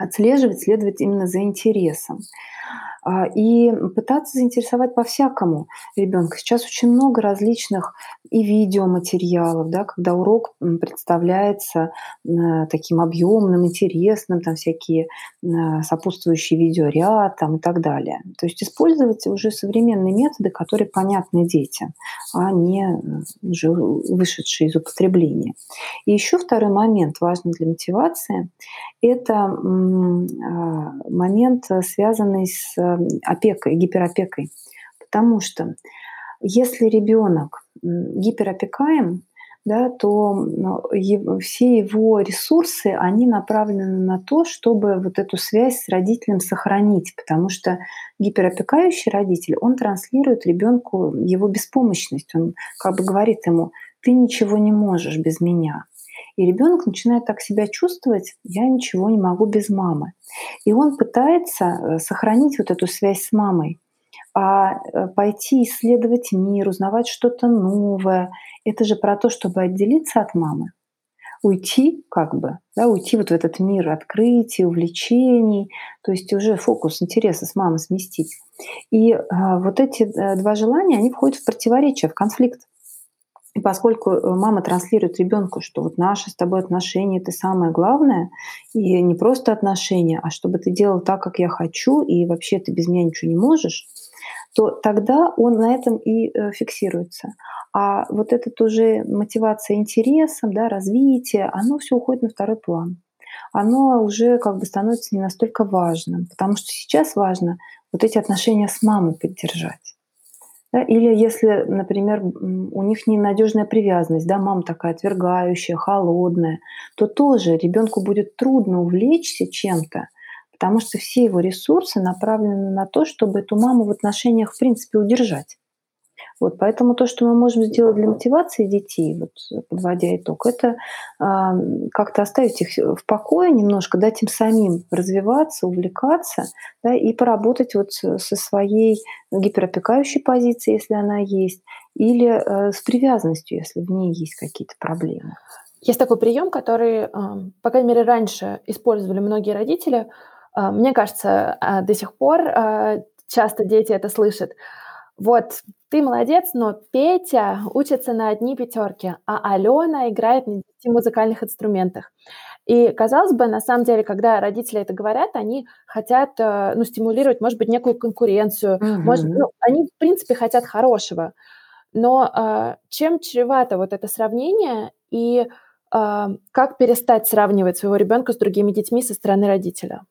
отслеживать, следовать именно за интересом. А, и пытаться заинтересовать по-всякому ребенка. Сейчас очень много различных и видеоматериалов, да, когда урок представляется таким объемным, интересным, там всякие сопутствующие видеоряд там, и так далее. То есть использовать уже современные методы, которые понятны детям, а не уже вышедшие из употребления. И еще второй момент важный для мотивации – это а, момент, связанный с опекой, гиперопекой. Потому что если ребенок гиперопекаем, да, то ну, все его ресурсы, они направлены на то, чтобы вот эту связь с родителем сохранить, потому что гиперопекающий родитель, он транслирует ребенку его беспомощность, он как бы говорит ему, ты ничего не можешь без меня. И ребенок начинает так себя чувствовать, я ничего не могу без мамы. И он пытается э, сохранить вот эту связь с мамой. А э, пойти исследовать мир, узнавать что-то новое, это же про то, чтобы отделиться от мамы уйти, как бы, да, уйти вот в этот мир открытий, увлечений, то есть уже фокус интереса с мамой сместить. И а, вот эти а, два желания, они входят в противоречие, в конфликт. И поскольку э, мама транслирует ребенку, что вот наши с тобой отношения это самое главное, и не просто отношения, а чтобы ты делал так, как я хочу, и вообще ты без меня ничего не можешь, то тогда он на этом и э, фиксируется. А вот эта уже мотивация интересом, да, развитие, оно все уходит на второй план. Оно уже как бы становится не настолько важным, потому что сейчас важно вот эти отношения с мамой поддержать. Да, или если, например, у них ненадежная привязанность, да, мама такая отвергающая, холодная, то тоже ребенку будет трудно увлечься чем-то, потому что все его ресурсы направлены на то, чтобы эту маму в отношениях, в принципе, удержать. Вот, поэтому то, что мы можем сделать для мотивации детей, вот, подводя итог, это э, как-то оставить их в покое немножко, дать им самим развиваться, увлекаться, да, и поработать вот со своей гиперопекающей позицией, если она есть, или э, с привязанностью, если в ней есть какие-то проблемы. Есть такой прием, который, по крайней мере, раньше использовали многие родители. Мне кажется, до сих пор часто дети это слышат. Вот, ты молодец, но Петя учится на одни пятерки, а Алена играет на 10 музыкальных инструментах. И, казалось бы, на самом деле, когда родители это говорят, они хотят э, ну, стимулировать, может быть, некую конкуренцию. Угу. Может, ну, они, в принципе, хотят хорошего. Но э, чем чревато вот это сравнение и э, как перестать сравнивать своего ребенка с другими детьми со стороны родителя?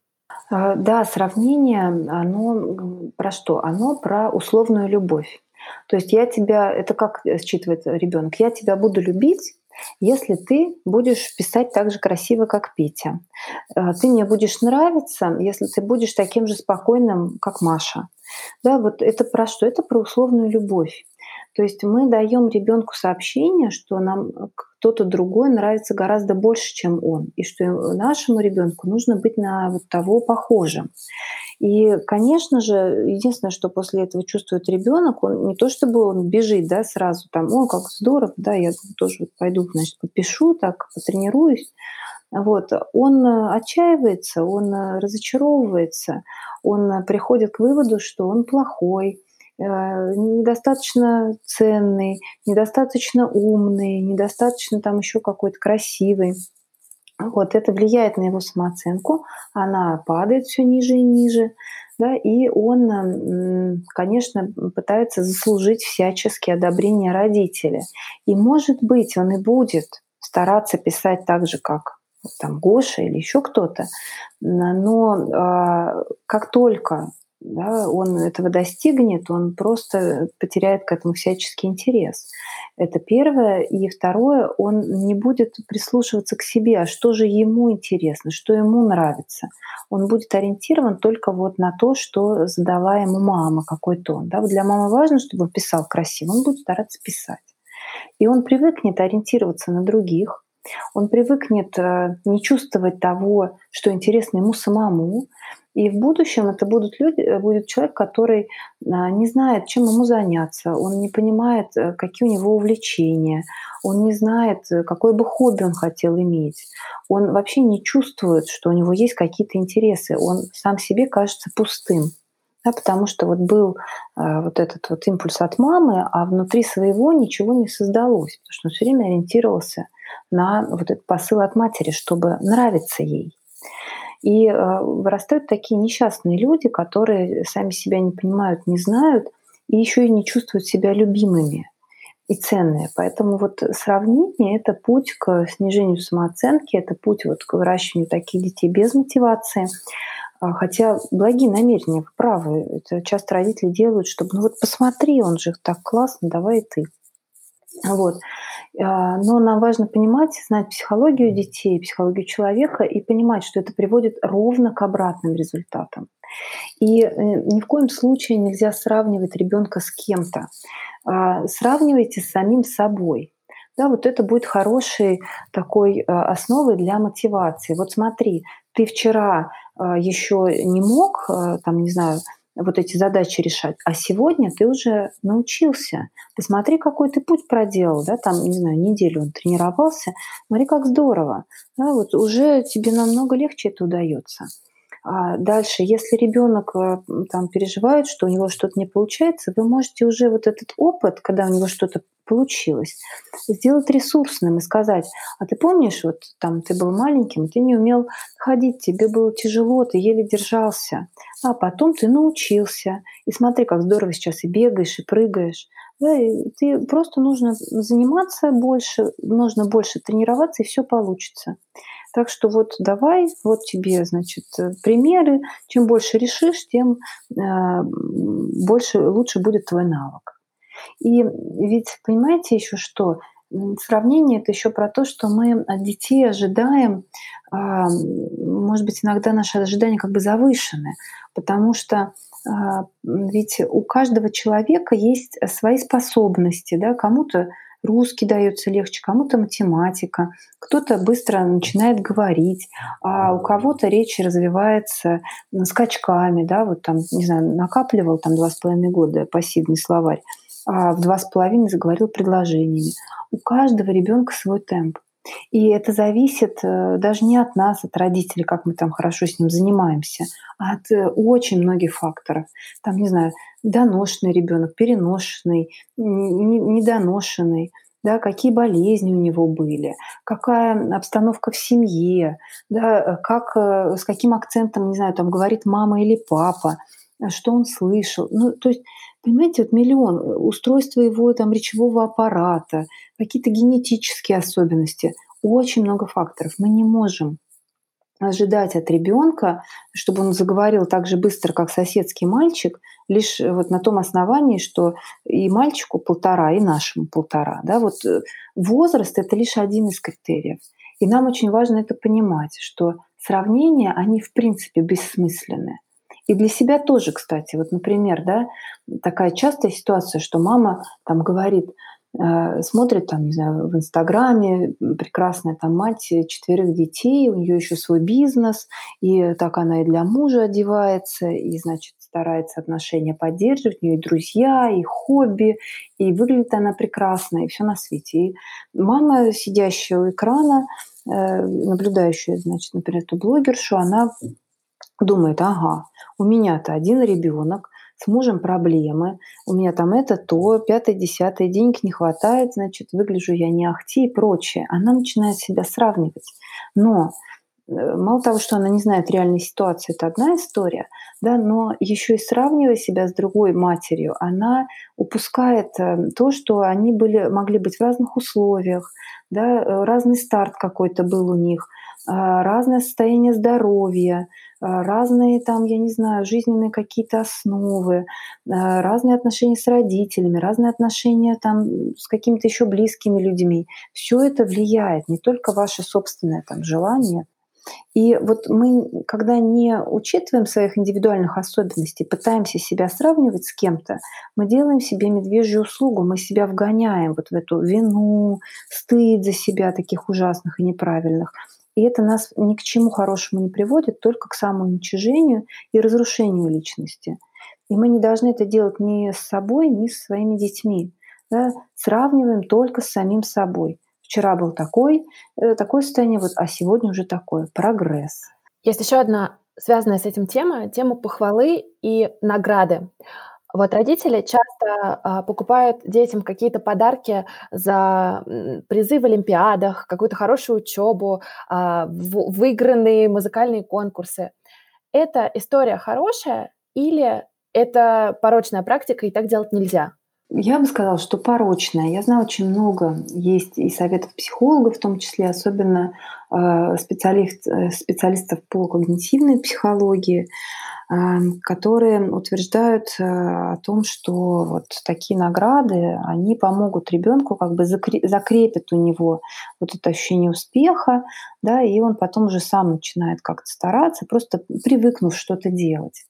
А, да, сравнение, оно про что? Оно про условную любовь. То есть я тебя, это как считывает ребенок, я тебя буду любить, если ты будешь писать так же красиво, как Петя. А, ты мне будешь нравиться, если ты будешь таким же спокойным, как Маша. Да, вот это про что? Это про условную любовь. То есть мы даем ребенку сообщение, что нам кто-то другой нравится гораздо больше, чем он, и что нашему ребенку нужно быть на вот того похожим. И, конечно же, единственное, что после этого чувствует ребенок, он не то чтобы он бежит, да, сразу там, о, как здорово, да, я тоже пойду, значит, попишу, так, потренируюсь. Вот, он отчаивается, он разочаровывается, он приходит к выводу, что он плохой, Э, недостаточно ценный, недостаточно умный, недостаточно там еще какой-то красивый. Вот это влияет на его самооценку, она падает все ниже и ниже, да, и он, конечно, пытается заслужить всячески одобрение родителя. И, может быть, он и будет стараться писать так же, как там Гоша или еще кто-то, но а, как только да, он этого достигнет, он просто потеряет к этому всяческий интерес. Это первое. И второе, он не будет прислушиваться к себе, а что же ему интересно, что ему нравится. Он будет ориентирован только вот на то, что задала ему мама, какой тон. Да? Для мамы важно, чтобы он писал красиво, он будет стараться писать. И он привыкнет ориентироваться на других, он привыкнет э, не чувствовать того, что интересно ему самому. И в будущем это будут люди, э, будет человек, который а, не знает, чем ему заняться, он не понимает, э, какие у него увлечения, он не знает, какое бы хобби он хотел иметь. Он вообще не чувствует, что у него есть какие-то интересы. Он сам себе кажется пустым. Да, потому что вот был э, вот этот вот импульс от мамы, а внутри своего ничего не создалось, потому что он все время ориентировался на вот этот посыл от матери, чтобы нравиться ей. И э, вырастают такие несчастные люди, которые сами себя не понимают, не знают, и еще и не чувствуют себя любимыми и ценные. Поэтому вот сравнение – это путь к снижению самооценки, это путь вот к выращиванию таких детей без мотивации. А, хотя благие намерения, вы правы, это часто родители делают, чтобы, ну вот посмотри, он же так классно, давай и ты. Вот. А, но нам важно понимать, знать психологию детей, психологию человека и понимать, что это приводит ровно к обратным результатам. И э, ни в коем случае нельзя сравнивать ребенка с кем-то. А, сравнивайте с самим собой. Да, вот это будет хорошей такой основой для мотивации. Вот смотри, ты вчера еще не мог, там, не знаю, вот эти задачи решать. А сегодня ты уже научился. Посмотри, какой ты путь проделал, да, там, не знаю, неделю он тренировался. Смотри, как здорово. Да, вот уже тебе намного легче это удается. А дальше, если ребенок э, там переживает, что у него что-то не получается, вы можете уже вот этот опыт, когда у него что-то получилось, сделать ресурсным и сказать, а ты помнишь, вот там ты был маленьким, ты не умел ходить, тебе было тяжело, ты еле держался, а потом ты научился, и смотри, как здорово сейчас и бегаешь, и прыгаешь. Да, и ты просто нужно заниматься больше, нужно больше тренироваться, и все получится. Так что вот давай, вот тебе, значит, примеры. Чем больше решишь, тем э, больше, лучше будет твой навык. И ведь понимаете еще что? Сравнение это еще про то, что мы от детей ожидаем, а, может быть, иногда наши ожидания как бы завышены, потому что а, ведь у каждого человека есть свои способности, да, кому-то русский дается легче, кому-то математика, кто-то быстро начинает говорить, а у кого-то речь развивается скачками, да, вот там, не знаю, накапливал там два с половиной года пассивный словарь, в два с половиной заговорил предложениями. У каждого ребенка свой темп. И это зависит э, даже не от нас, от родителей, как мы там хорошо с ним занимаемся, а от э, очень многих факторов. Там, не знаю, доношенный ребенок, переношенный, недоношенный, да, какие болезни у него были, какая обстановка в семье, да, э, как, с каким акцентом, не знаю, там говорит мама или папа, что он слышал. Ну, то есть, понимаете, вот миллион устройства его там речевого аппарата, какие-то генетические особенности, очень много факторов. Мы не можем ожидать от ребенка, чтобы он заговорил так же быстро, как соседский мальчик, лишь вот на том основании, что и мальчику полтора, и нашему полтора. Да? Вот э, возраст – это лишь один из критериев. И нам очень важно это понимать, что сравнения, они в принципе бессмысленны. И для себя тоже, кстати. Вот, например, да, такая частая ситуация, что мама там говорит, Э, смотрит там, не знаю, в Инстаграме, прекрасная там мать четверых детей, у нее еще свой бизнес, и так она и для мужа одевается, и, значит, старается отношения поддерживать, у нее и друзья, и хобби, и выглядит она прекрасно, и все на свете. И мама, сидящая у экрана, э, наблюдающая, значит, например, эту блогершу, она думает, ага, у меня-то один ребенок, с мужем проблемы, у меня там это то, пятое, десятое, денег не хватает, значит, выгляжу я не ахти и прочее. Она начинает себя сравнивать. Но мало того, что она не знает реальной ситуации, это одна история, да, но еще и сравнивая себя с другой матерью, она упускает э, то, что они были, могли быть в разных условиях, да, э, разный старт какой-то был у них, разное состояние здоровья, а, разные там, я не знаю, жизненные какие-то основы, а, разные отношения с родителями, разные отношения там с какими-то еще близкими людьми. Все это влияет, не только ваше собственное там желание. И вот мы, когда не учитываем своих индивидуальных особенностей, пытаемся себя сравнивать с кем-то, мы делаем себе медвежью услугу, мы себя вгоняем вот в эту вину, стыд за себя таких ужасных и неправильных – и это нас ни к чему хорошему не приводит, только к самоуничижению и разрушению личности. И мы не должны это делать ни с собой, ни с своими детьми. Да? Сравниваем только с самим собой. Вчера был такой, э, такое состояние, вот, а сегодня уже такое. Прогресс. Есть еще одна связанная с этим тема, тема похвалы и награды. Вот родители часто а, покупают детям какие-то подарки за призы в олимпиадах, какую-то хорошую учебу, а, в, выигранные музыкальные конкурсы. Это история хорошая или это порочная практика и так делать нельзя? Я бы сказала, что порочная. Я знаю очень много есть и советов психологов, в том числе особенно э, специалист, э, специалистов по когнитивной психологии, Эм, которые утверждают э, о том, что вот такие награды, они помогут ребенку, как бы закрепят у него вот это ощущение успеха, да, и он потом уже сам начинает как-то стараться, просто привыкнув что-то делать.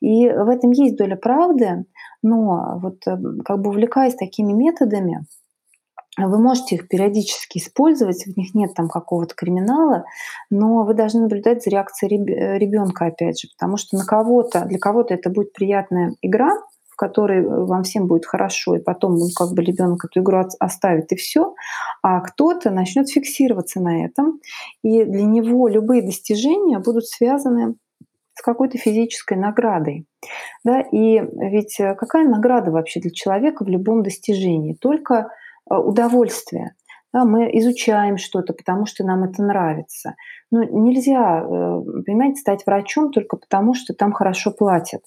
И в этом есть доля правды, но вот э, как бы увлекаясь такими методами, вы можете их периодически использовать, в них нет там какого-то криминала, но вы должны наблюдать за реакцией ребенка, опять же, потому что на кого-то, для кого-то это будет приятная игра, в которой вам всем будет хорошо, и потом он как бы ребенок эту игру оставит и все, а кто-то начнет фиксироваться на этом, и для него любые достижения будут связаны с какой-то физической наградой. Да? И ведь какая награда вообще для человека в любом достижении? Только Э, удовольствие. Да, мы изучаем что-то, потому что нам это нравится. Но нельзя, э, понимаете, стать врачом только потому, что там хорошо платят.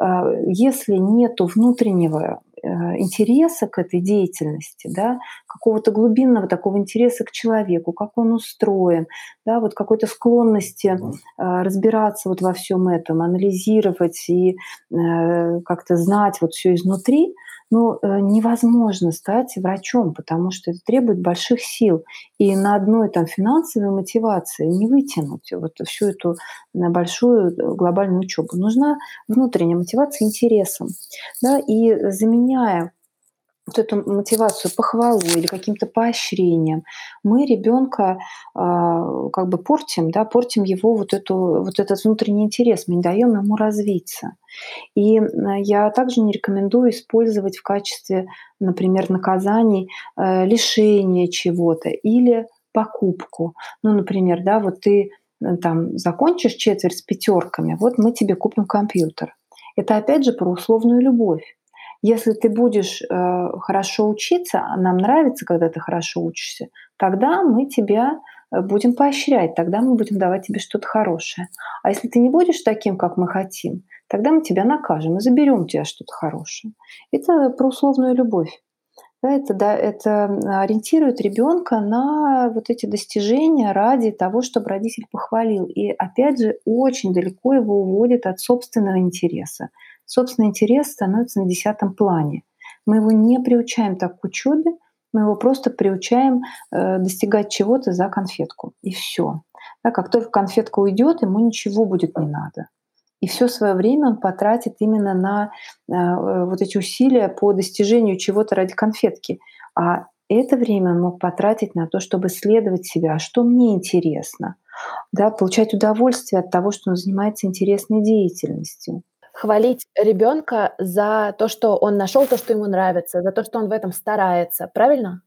Э, если нет внутреннего интереса к этой деятельности, да, какого-то глубинного такого интереса к человеку, как он устроен, да, вот какой-то склонности разбираться вот во всем этом, анализировать и как-то знать вот все изнутри, ну, э, невозможно стать врачом, потому что это требует больших сил. И на одной там финансовой мотивации не вытянуть вот всю эту на большую э, глобальную учебу. Нужна внутренняя мотивация интересом. Да? И заменяя вот эту мотивацию похвалу или каким-то поощрением, мы ребенка э, как бы портим, да, портим его вот, эту, вот этот внутренний интерес, мы не даем ему развиться. И я также не рекомендую использовать в качестве, например, наказаний э, лишение чего-то или покупку. Ну, например, да, вот ты э, там закончишь четверть с пятерками, вот мы тебе купим компьютер. Это опять же про условную любовь. Если ты будешь э, хорошо учиться, а нам нравится, когда ты хорошо учишься, тогда мы тебя э, будем поощрять, тогда мы будем давать тебе что-то хорошее. А если ты не будешь таким, как мы хотим, тогда мы тебя накажем и заберем у тебя что-то хорошее. Это про условную любовь. Да, это, да, это ориентирует ребенка на вот эти достижения ради того, чтобы родитель похвалил. И опять же, очень далеко его уводит от собственного интереса собственный интерес становится на десятом плане. Мы его не приучаем так к учебе, мы его просто приучаем э, достигать чего-то за конфетку. И все. Да, как только конфетка уйдет, ему ничего будет не надо. И все свое время он потратит именно на э, вот эти усилия по достижению чего-то ради конфетки. А это время он мог потратить на то, чтобы исследовать себя, что мне интересно, да, получать удовольствие от того, что он занимается интересной деятельностью хвалить ребенка за то, что он нашел то, что ему нравится, за то, что он в этом старается, правильно?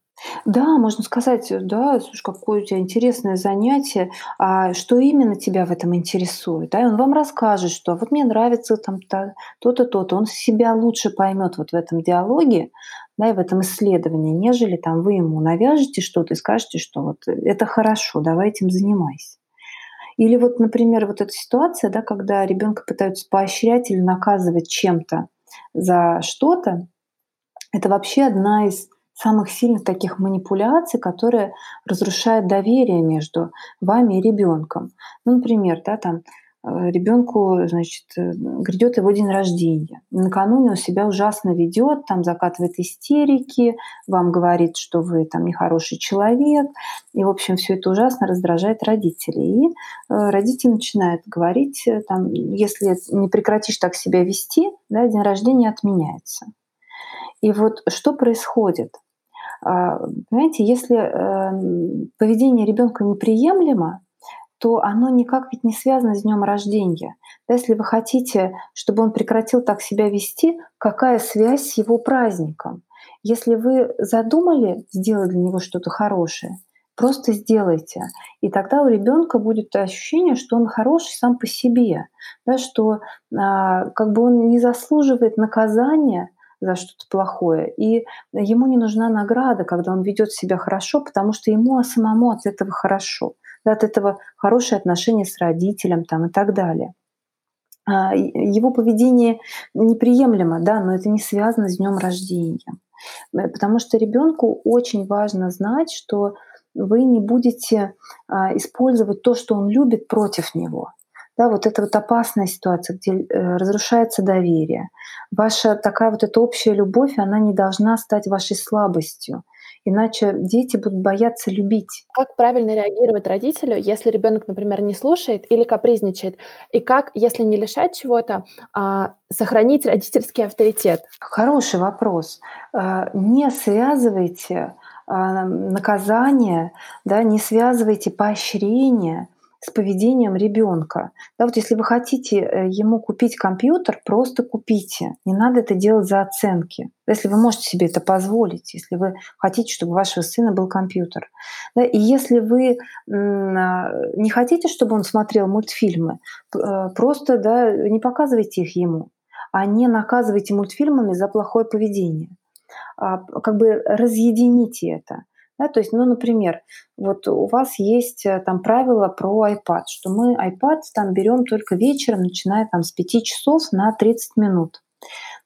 Да, можно сказать, да, слушай, какое у тебя интересное занятие, а что именно тебя в этом интересует, да, и он вам расскажет, что вот мне нравится там то-то, то-то, он себя лучше поймет вот в этом диалоге, да, и в этом исследовании, нежели там вы ему навяжете что-то и скажете, что вот это хорошо, давай этим занимайся. Или вот, например, вот эта ситуация, да, когда ребенка пытаются поощрять или наказывать чем-то за что-то, это вообще одна из самых сильных таких манипуляций, которая разрушает доверие между вами и ребенком. Ну, например, да, там ребенку, значит, э, грядет его день рождения. Накануне он себя ужасно ведет, там закатывает истерики, вам говорит, что вы там нехороший человек. И, в общем, все это ужасно раздражает родителей. И э, родитель начинает говорить, там, если не прекратишь так себя вести, да, день рождения отменяется. И вот что происходит? А, понимаете, если поведение ребенка неприемлемо, то оно никак ведь не связано с днем рождения. Да, если вы хотите, чтобы он прекратил так себя вести, какая связь с его праздником? Если вы задумали сделать для него что-то хорошее, просто сделайте. И тогда у ребенка будет ощущение, что он хороший сам по себе, да, что а, как бы он не заслуживает наказания за что-то плохое. И ему не нужна награда, когда он ведет себя хорошо, потому что ему самому от этого хорошо от этого хорошие отношения с родителем там, и так далее. А, его поведение неприемлемо, да, но это не связано с днем рождения. Э, потому что ребенку очень важно знать, что вы не будете а, использовать то, что он любит, против него. Да, вот это вот опасная ситуация, где э, разрушается доверие. Ваша такая вот эта общая любовь, она не должна стать вашей слабостью иначе дети будут бояться любить. Как правильно реагировать родителю, если ребенок, например, не слушает или капризничает? И как, если не лишать чего-то, а, сохранить родительский авторитет? Хороший вопрос. А, не связывайте а, наказание, да, не связывайте поощрение с поведением ребенка. Да, вот если вы хотите э, ему купить компьютер, просто купите. Не надо это делать за оценки. Если вы можете себе это позволить, если вы хотите, чтобы у вашего сына был компьютер. Да, и если вы а, не хотите, чтобы он смотрел мультфильмы, э, просто да, не показывайте их ему, а не наказывайте мультфильмами за плохое поведение. А, как бы разъедините это. Да, то есть, ну, например, вот у вас есть э, там правило про iPad, что мы iPad там берем только вечером, начиная там с 5 часов на 30 минут.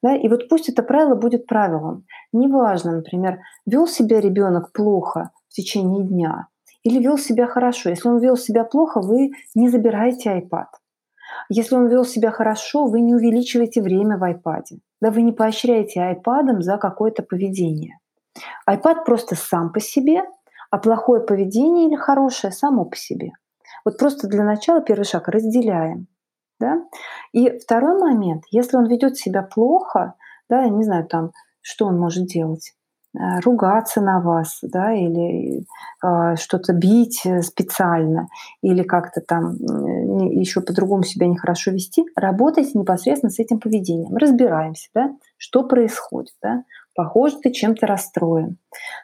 Да, и вот пусть это правило будет правилом. Неважно, например, вел себя ребенок плохо в течение дня или вел себя хорошо. Если он вел себя плохо, вы не забираете iPad. Если он вел себя хорошо, вы не увеличиваете время в iPad. Да, вы не поощряете iPad за какое-то поведение iPad просто сам по себе, а плохое поведение или хорошее само по себе. Вот просто для начала первый шаг разделяем. Да? И второй момент, если он ведет себя плохо, да, я не знаю, там, что он может делать, э, ругаться на вас, да, или э, что-то бить э, специально, или как-то там э, еще по-другому себя нехорошо вести, работайте непосредственно с этим поведением, разбираемся, да, что происходит, да, похоже, ты чем-то расстроен,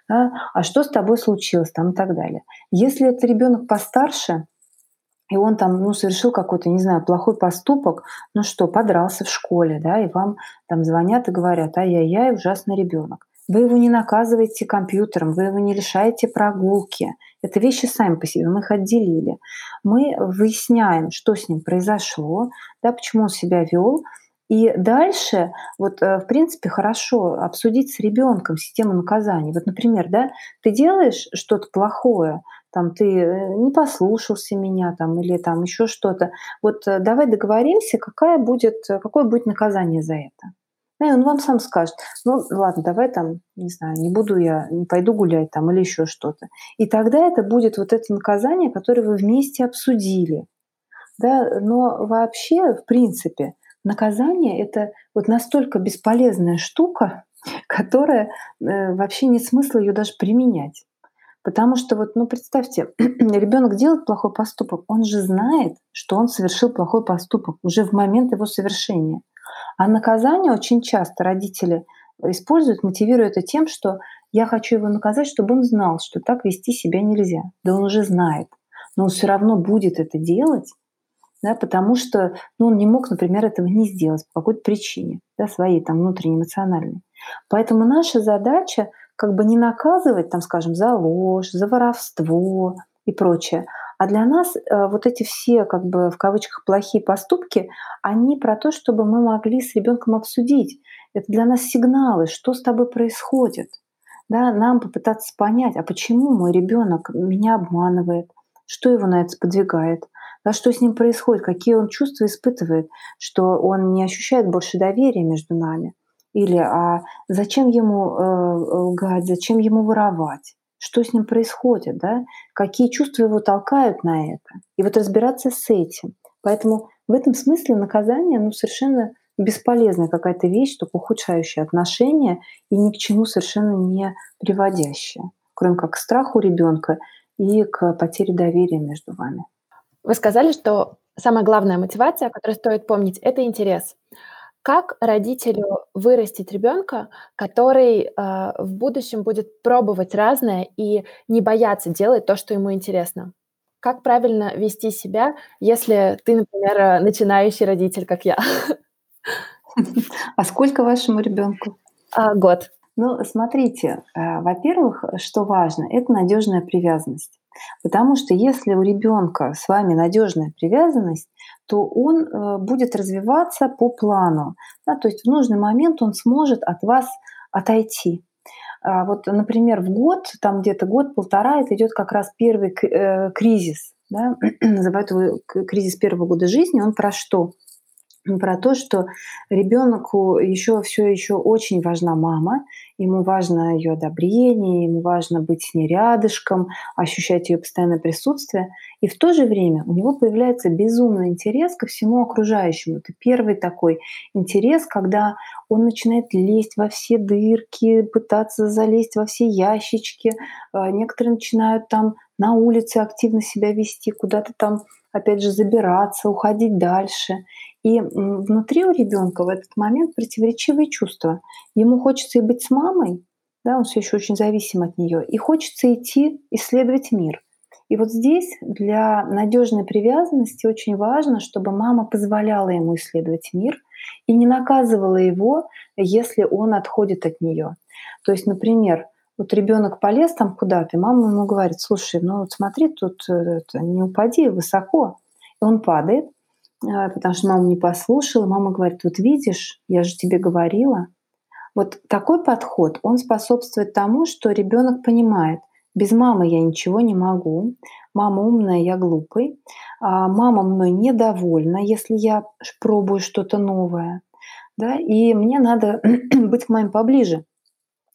да? а что с тобой случилось там и так далее. Если это ребенок постарше, и он там, ну, совершил какой-то, не знаю, плохой поступок, ну что, подрался в школе, да, и вам там звонят и говорят, ай-яй-яй, ужасный ребенок. Вы его не наказываете компьютером, вы его не лишаете прогулки. Это вещи сами по себе, мы их отделили. Мы выясняем, что с ним произошло, да, почему он себя вел, и дальше, вот, э, в принципе, хорошо обсудить с ребенком систему наказаний. Вот, например, да, ты делаешь что-то плохое, там ты э, не послушался меня, там, или там еще что-то. Вот э, давай договоримся, какая будет, какое будет наказание за это. Да, и он вам сам скажет, ну ладно, давай там, не знаю, не буду я, не пойду гулять там или еще что-то. И тогда это будет вот это наказание, которое вы вместе обсудили. Да, но вообще, в принципе, наказание это вот настолько бесполезная штука, которая э, вообще нет смысла ее даже применять. Потому что вот, ну представьте, (clears throat) ребенок делает плохой поступок, он же знает, что он совершил плохой поступок уже в момент его совершения. А наказание очень часто родители используют, мотивируют это тем, что я хочу его наказать, чтобы он знал, что так вести себя нельзя. Да он уже знает, но он все равно будет это делать, да, потому что ну, он не мог, например, этого не сделать по какой-то причине, да, своей там внутренней эмоциональной. Поэтому наша задача как бы не наказывать, там, скажем, за ложь, за воровство и прочее, А для нас э, вот эти все, как бы в кавычках, плохие поступки, они про то, чтобы мы могли с ребенком обсудить. Это для нас сигналы, что с тобой происходит. Да, нам попытаться понять, а почему мой ребенок меня обманывает, что его на это подвигает, да, что с ним происходит, какие он чувства испытывает, что он не ощущает больше доверия между нами. Или а зачем ему э, лгать, зачем ему воровать? Что с ним происходит, да? Какие чувства его толкают на это? И вот разбираться с этим. Поэтому в этом смысле наказание ну, совершенно бесполезная какая-то вещь, только ухудшающая отношения и ни к чему совершенно не приводящая, кроме как к страху ребенка и к потере доверия между вами. Вы сказали, что самая главная мотивация, которую стоит помнить, это интерес. Как родителю вырастить ребенка, который э, в будущем будет пробовать разное и не бояться делать то, что ему интересно? Как правильно вести себя, если ты, например, начинающий родитель, как я? А сколько вашему ребенку? А, год. Ну, смотрите, э, во-первых, что важно, это надежная привязанность. Потому что если у ребенка с вами надежная привязанность, то он э, будет развиваться по плану. Да, то есть в нужный момент он сможет от вас отойти. А вот, например, в год, там где-то год-полтора, это идет как раз первый э, кризис. Да? (clears throat) Называют его кризис первого года жизни. Он про что? Про то, что ребенку еще все еще очень важна мама, ему важно ее одобрение, ему важно быть с ней рядышком, ощущать ее постоянное присутствие. И в то же время у него появляется безумный интерес ко всему окружающему. Это первый такой интерес, когда он начинает лезть во все дырки, пытаться залезть во все ящички. А, некоторые начинают там на улице активно себя вести, куда-то там опять же забираться, уходить дальше. И внутри у ребенка в этот момент противоречивые чувства. Ему хочется и быть с мамой, да, он все еще очень зависим от нее, и хочется идти исследовать мир. И вот здесь для надежной привязанности очень важно, чтобы мама позволяла ему исследовать мир и не наказывала его, если он отходит от нее. То есть, например, вот ребенок полез там куда-то, и мама ему говорит, слушай, ну вот смотри, тут э, это, не упади высоко. И он падает, потому что мама не послушала. Мама говорит, вот видишь, я же тебе говорила. Вот такой подход, он способствует тому, что ребенок понимает, без мамы я ничего не могу, мама умная, я глупый, а мама мной недовольна, если я пробую что-то новое, да, и мне надо (clears throat) быть к маме поближе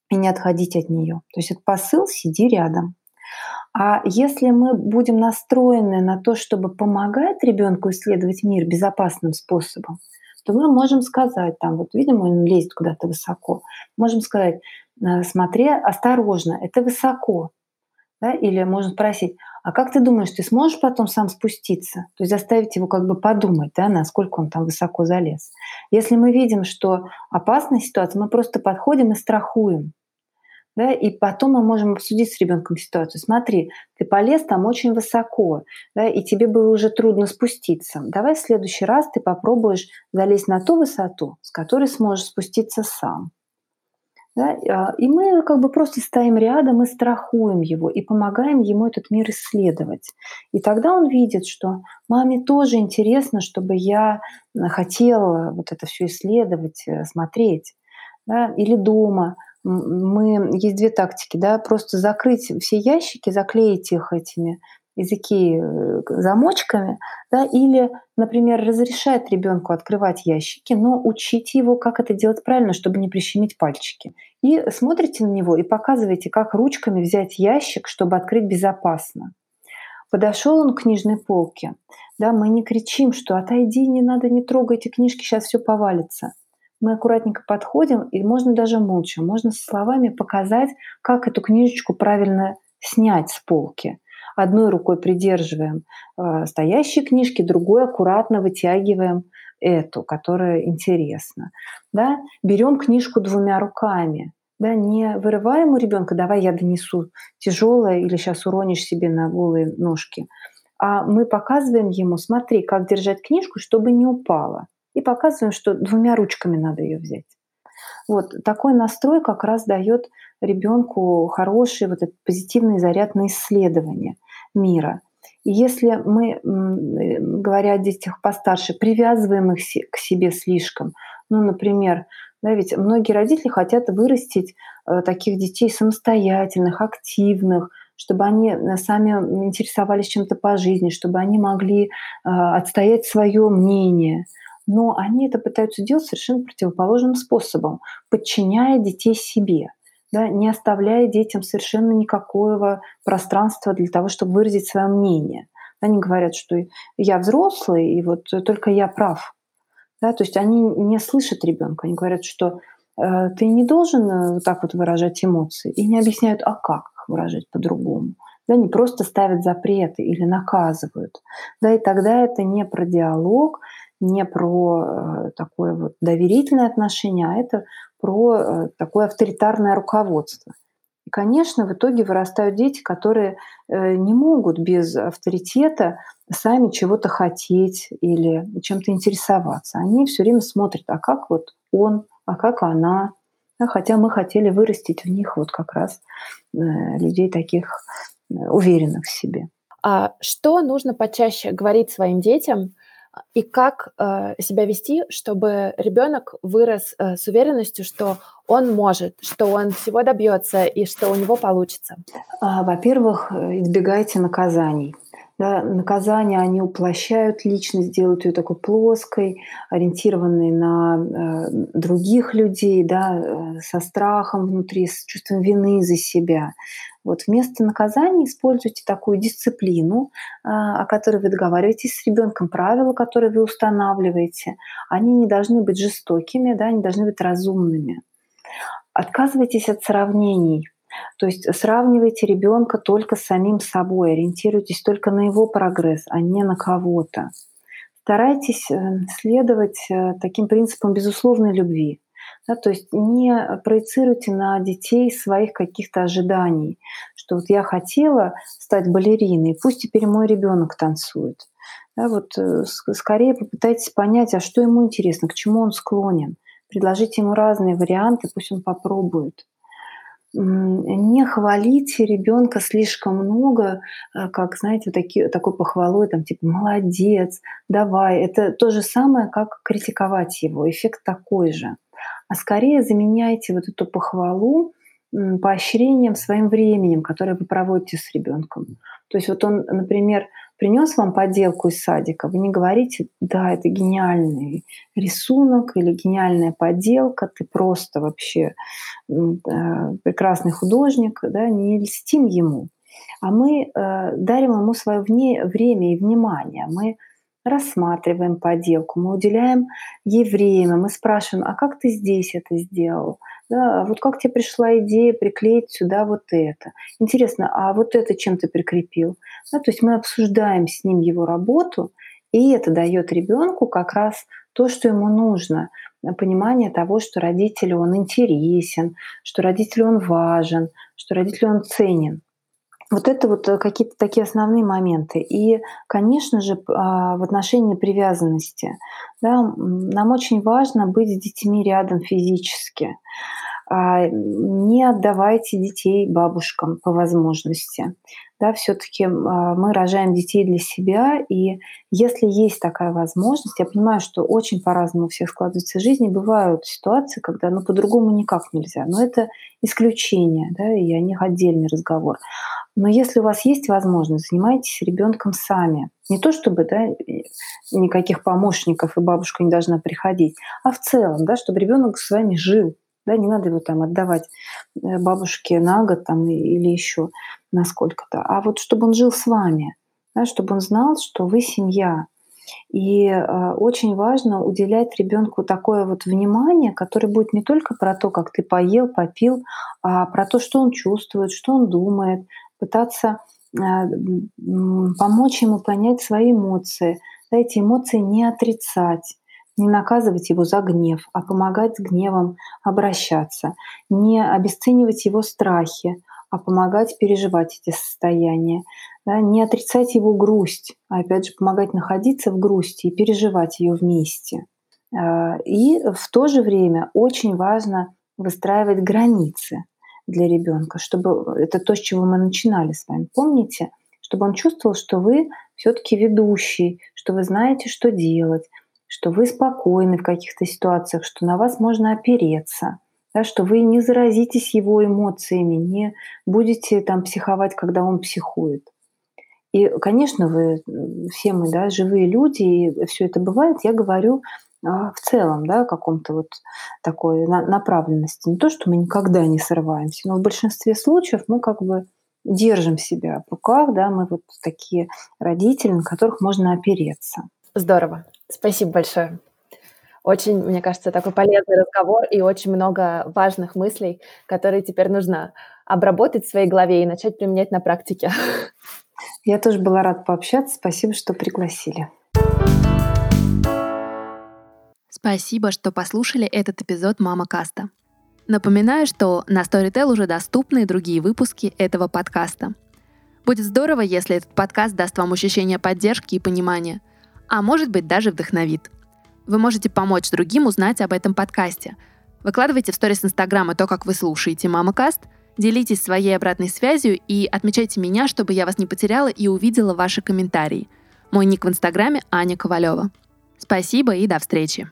и не отходить от нее. То есть это посыл «сиди рядом». А если мы будем настроены на то, чтобы помогать ребенку исследовать мир безопасным способом, то мы можем сказать, там, вот видим, он лезет куда-то высоко, можем сказать, «Э, смотри, осторожно, это высоко. Да? Или можно спросить, а как ты думаешь, ты сможешь потом сам спуститься? То есть заставить его как бы подумать, да, насколько он там высоко залез. Если мы видим, что опасная ситуация, мы просто подходим и страхуем да, и потом мы можем обсудить с ребенком ситуацию. Смотри, ты полез там очень высоко, да, и тебе было уже трудно спуститься. Давай в следующий раз ты попробуешь залезть на ту высоту, с которой сможешь спуститься сам. Да? А, и мы как бы просто стоим рядом и страхуем его, и помогаем ему этот мир исследовать. И тогда он видит, что маме тоже интересно, чтобы я хотела вот это все исследовать, э, смотреть. Да? Или дома – мы есть две тактики, да, просто закрыть все ящики, заклеить их этими языки э, замочками, да, или, например, разрешать ребенку открывать ящики, но учить его, как это делать правильно, чтобы не прищемить пальчики. И смотрите на него и показываете, как ручками взять ящик, чтобы открыть безопасно. Подошел он к книжной полке, да, мы не кричим, что отойди, не надо, не трогай эти книжки, сейчас все повалится мы аккуратненько подходим, и можно даже молча, можно со словами показать, как эту книжечку правильно снять с полки. Одной рукой придерживаем э, стоящие книжки, другой аккуратно вытягиваем эту, которая интересна. Да? Берем книжку двумя руками. Да? Не вырываем у ребенка, давай я донесу тяжелое или сейчас уронишь себе на голые ножки. А мы показываем ему, смотри, как держать книжку, чтобы не упала и показываем, что двумя ручками надо ее взять. Вот такой настрой как раз дает ребенку хороший вот этот позитивный заряд на исследование мира. И если мы, говоря о детях постарше, привязываем их к себе слишком, ну, например, да, ведь многие родители хотят вырастить э, таких детей самостоятельных, активных, чтобы они э, сами интересовались чем-то по жизни, чтобы они могли э, отстоять свое мнение. Но они это пытаются делать совершенно противоположным способом, подчиняя детей себе, да, не оставляя детям совершенно никакого пространства для того, чтобы выразить свое мнение. Они говорят, что я взрослый, и вот только я прав. Да, то есть они не слышат ребенка, они говорят, что э, ты не должен э, вот так вот выражать эмоции, и не объясняют, а как их выражать по-другому. Да, не просто ставят запреты или наказывают. Да, и тогда это не про диалог, не про э, такое вот доверительное отношение, а это про э, такое авторитарное руководство. И, конечно, в итоге вырастают дети, которые э, не могут без авторитета сами чего-то хотеть или чем-то интересоваться. Они все время смотрят, а как вот он, а как она. хотя мы хотели вырастить в них вот как раз людей таких уверенных в себе. А что нужно почаще говорить своим детям и как э, себя вести, чтобы ребенок вырос э, с уверенностью, что он может, что он всего добьется и что у него получится? А, во-первых, избегайте наказаний. Да, наказания, они уплощают личность, делают ее такой плоской, ориентированной на э, других людей, да, э, со страхом внутри, с чувством вины за себя. Вот вместо наказания используйте такую дисциплину, э, о которой вы договариваетесь с ребенком, правила, которые вы устанавливаете. Они не должны быть жестокими, да, они должны быть разумными. Отказывайтесь от сравнений. То есть сравнивайте ребенка только с самим собой, ориентируйтесь только на его прогресс, а не на кого-то. Старайтесь э, следовать э, таким принципам безусловной любви. Да, то есть не проецируйте на детей своих каких-то ожиданий, что вот я хотела стать балериной, пусть теперь мой ребенок танцует. Да, вот э, скорее попытайтесь понять, а что ему интересно, к чему он склонен. Предложите ему разные варианты, пусть он попробует не хвалите ребенка слишком много, э, как, знаете, вот такие, такой похвалой, там, типа, молодец, давай. Это то же самое, как критиковать его. Эффект такой же. А скорее заменяйте вот эту похвалу поощрением своим временем, которое вы проводите с ребенком. То есть вот он, например, принес вам поделку из садика, вы не говорите, да, это гениальный рисунок или гениальная поделка, ты просто вообще прекрасный художник, да, не льстим ему. А мы э, дарим ему свое вне, время и внимание. Мы рассматриваем поделку, мы уделяем ей время, мы спрашиваем, а как ты здесь это сделал? Да, вот как тебе пришла идея приклеить сюда вот это? Интересно, а вот это чем ты прикрепил? Да, то есть мы обсуждаем с ним его работу, и это дает ребенку как раз то, что ему нужно. Понимание того, что родителю он интересен, что родителю он важен, что родителю он ценен. Вот это вот э, какие-то такие основные моменты. И, конечно же, а, в отношении привязанности. Да, нам очень важно быть с детьми рядом физически. А, не отдавайте детей бабушкам по возможности. Да, все-таки а, мы рожаем детей для себя, и если есть такая возможность, я понимаю, что очень по-разному у всех складывается жизнь, и бывают ситуации, когда ну, по-другому никак нельзя, но это исключение, да, и о них отдельный разговор. Но если у вас есть возможность, занимайтесь ребенком сами. Не то чтобы да, никаких помощников и бабушка не должна приходить, а в целом, да, чтобы ребенок с вами жил, да, не надо его там отдавать э, бабушке на год там, или еще на сколько-то, а вот чтобы он жил с вами, да, чтобы он знал, что вы семья. И э, очень важно уделять ребенку такое вот внимание, которое будет не только про то, как ты поел, попил, а про то, что он чувствует, что он думает, пытаться э, помочь ему понять свои эмоции, да, эти эмоции не отрицать, не наказывать его за гнев, а помогать с гневом обращаться, не обесценивать его страхи, а помогать переживать эти состояния, да, не отрицать его грусть, а опять же помогать находиться в грусти и переживать ее вместе. А, и в то же время очень важно выстраивать границы для ребенка, чтобы это то, с чего мы начинали с вами. Помните, чтобы он чувствовал, что вы все-таки ведущий, что вы знаете, что делать, что вы спокойны в каких-то ситуациях, что на вас можно опереться, да, что вы не заразитесь его эмоциями, не будете там психовать, когда он психует. И, конечно, вы, все мы, да, живые люди, и все это бывает, я говорю в целом, да, каком-то вот такой направленности. Не то, что мы никогда не срываемся, но в большинстве случаев мы как бы держим себя в руках, да, мы вот такие родители, на которых можно опереться. Здорово. Спасибо большое. Очень, мне кажется, такой полезный разговор и очень много важных мыслей, которые теперь нужно обработать в своей голове и начать применять на практике. Я тоже была рада пообщаться. Спасибо, что пригласили. Спасибо, что послушали этот эпизод «Мама Каста». Напоминаю, что на Storytel уже доступны другие выпуски этого подкаста. Будет здорово, если этот подкаст даст вам ощущение поддержки и понимания, а может быть даже вдохновит. Вы можете помочь другим узнать об этом подкасте. Выкладывайте в сторис Инстаграма то, как вы слушаете «Мама Каст», делитесь своей обратной связью и отмечайте меня, чтобы я вас не потеряла и увидела ваши комментарии. Мой ник в Инстаграме Аня Ковалева. Спасибо и до встречи.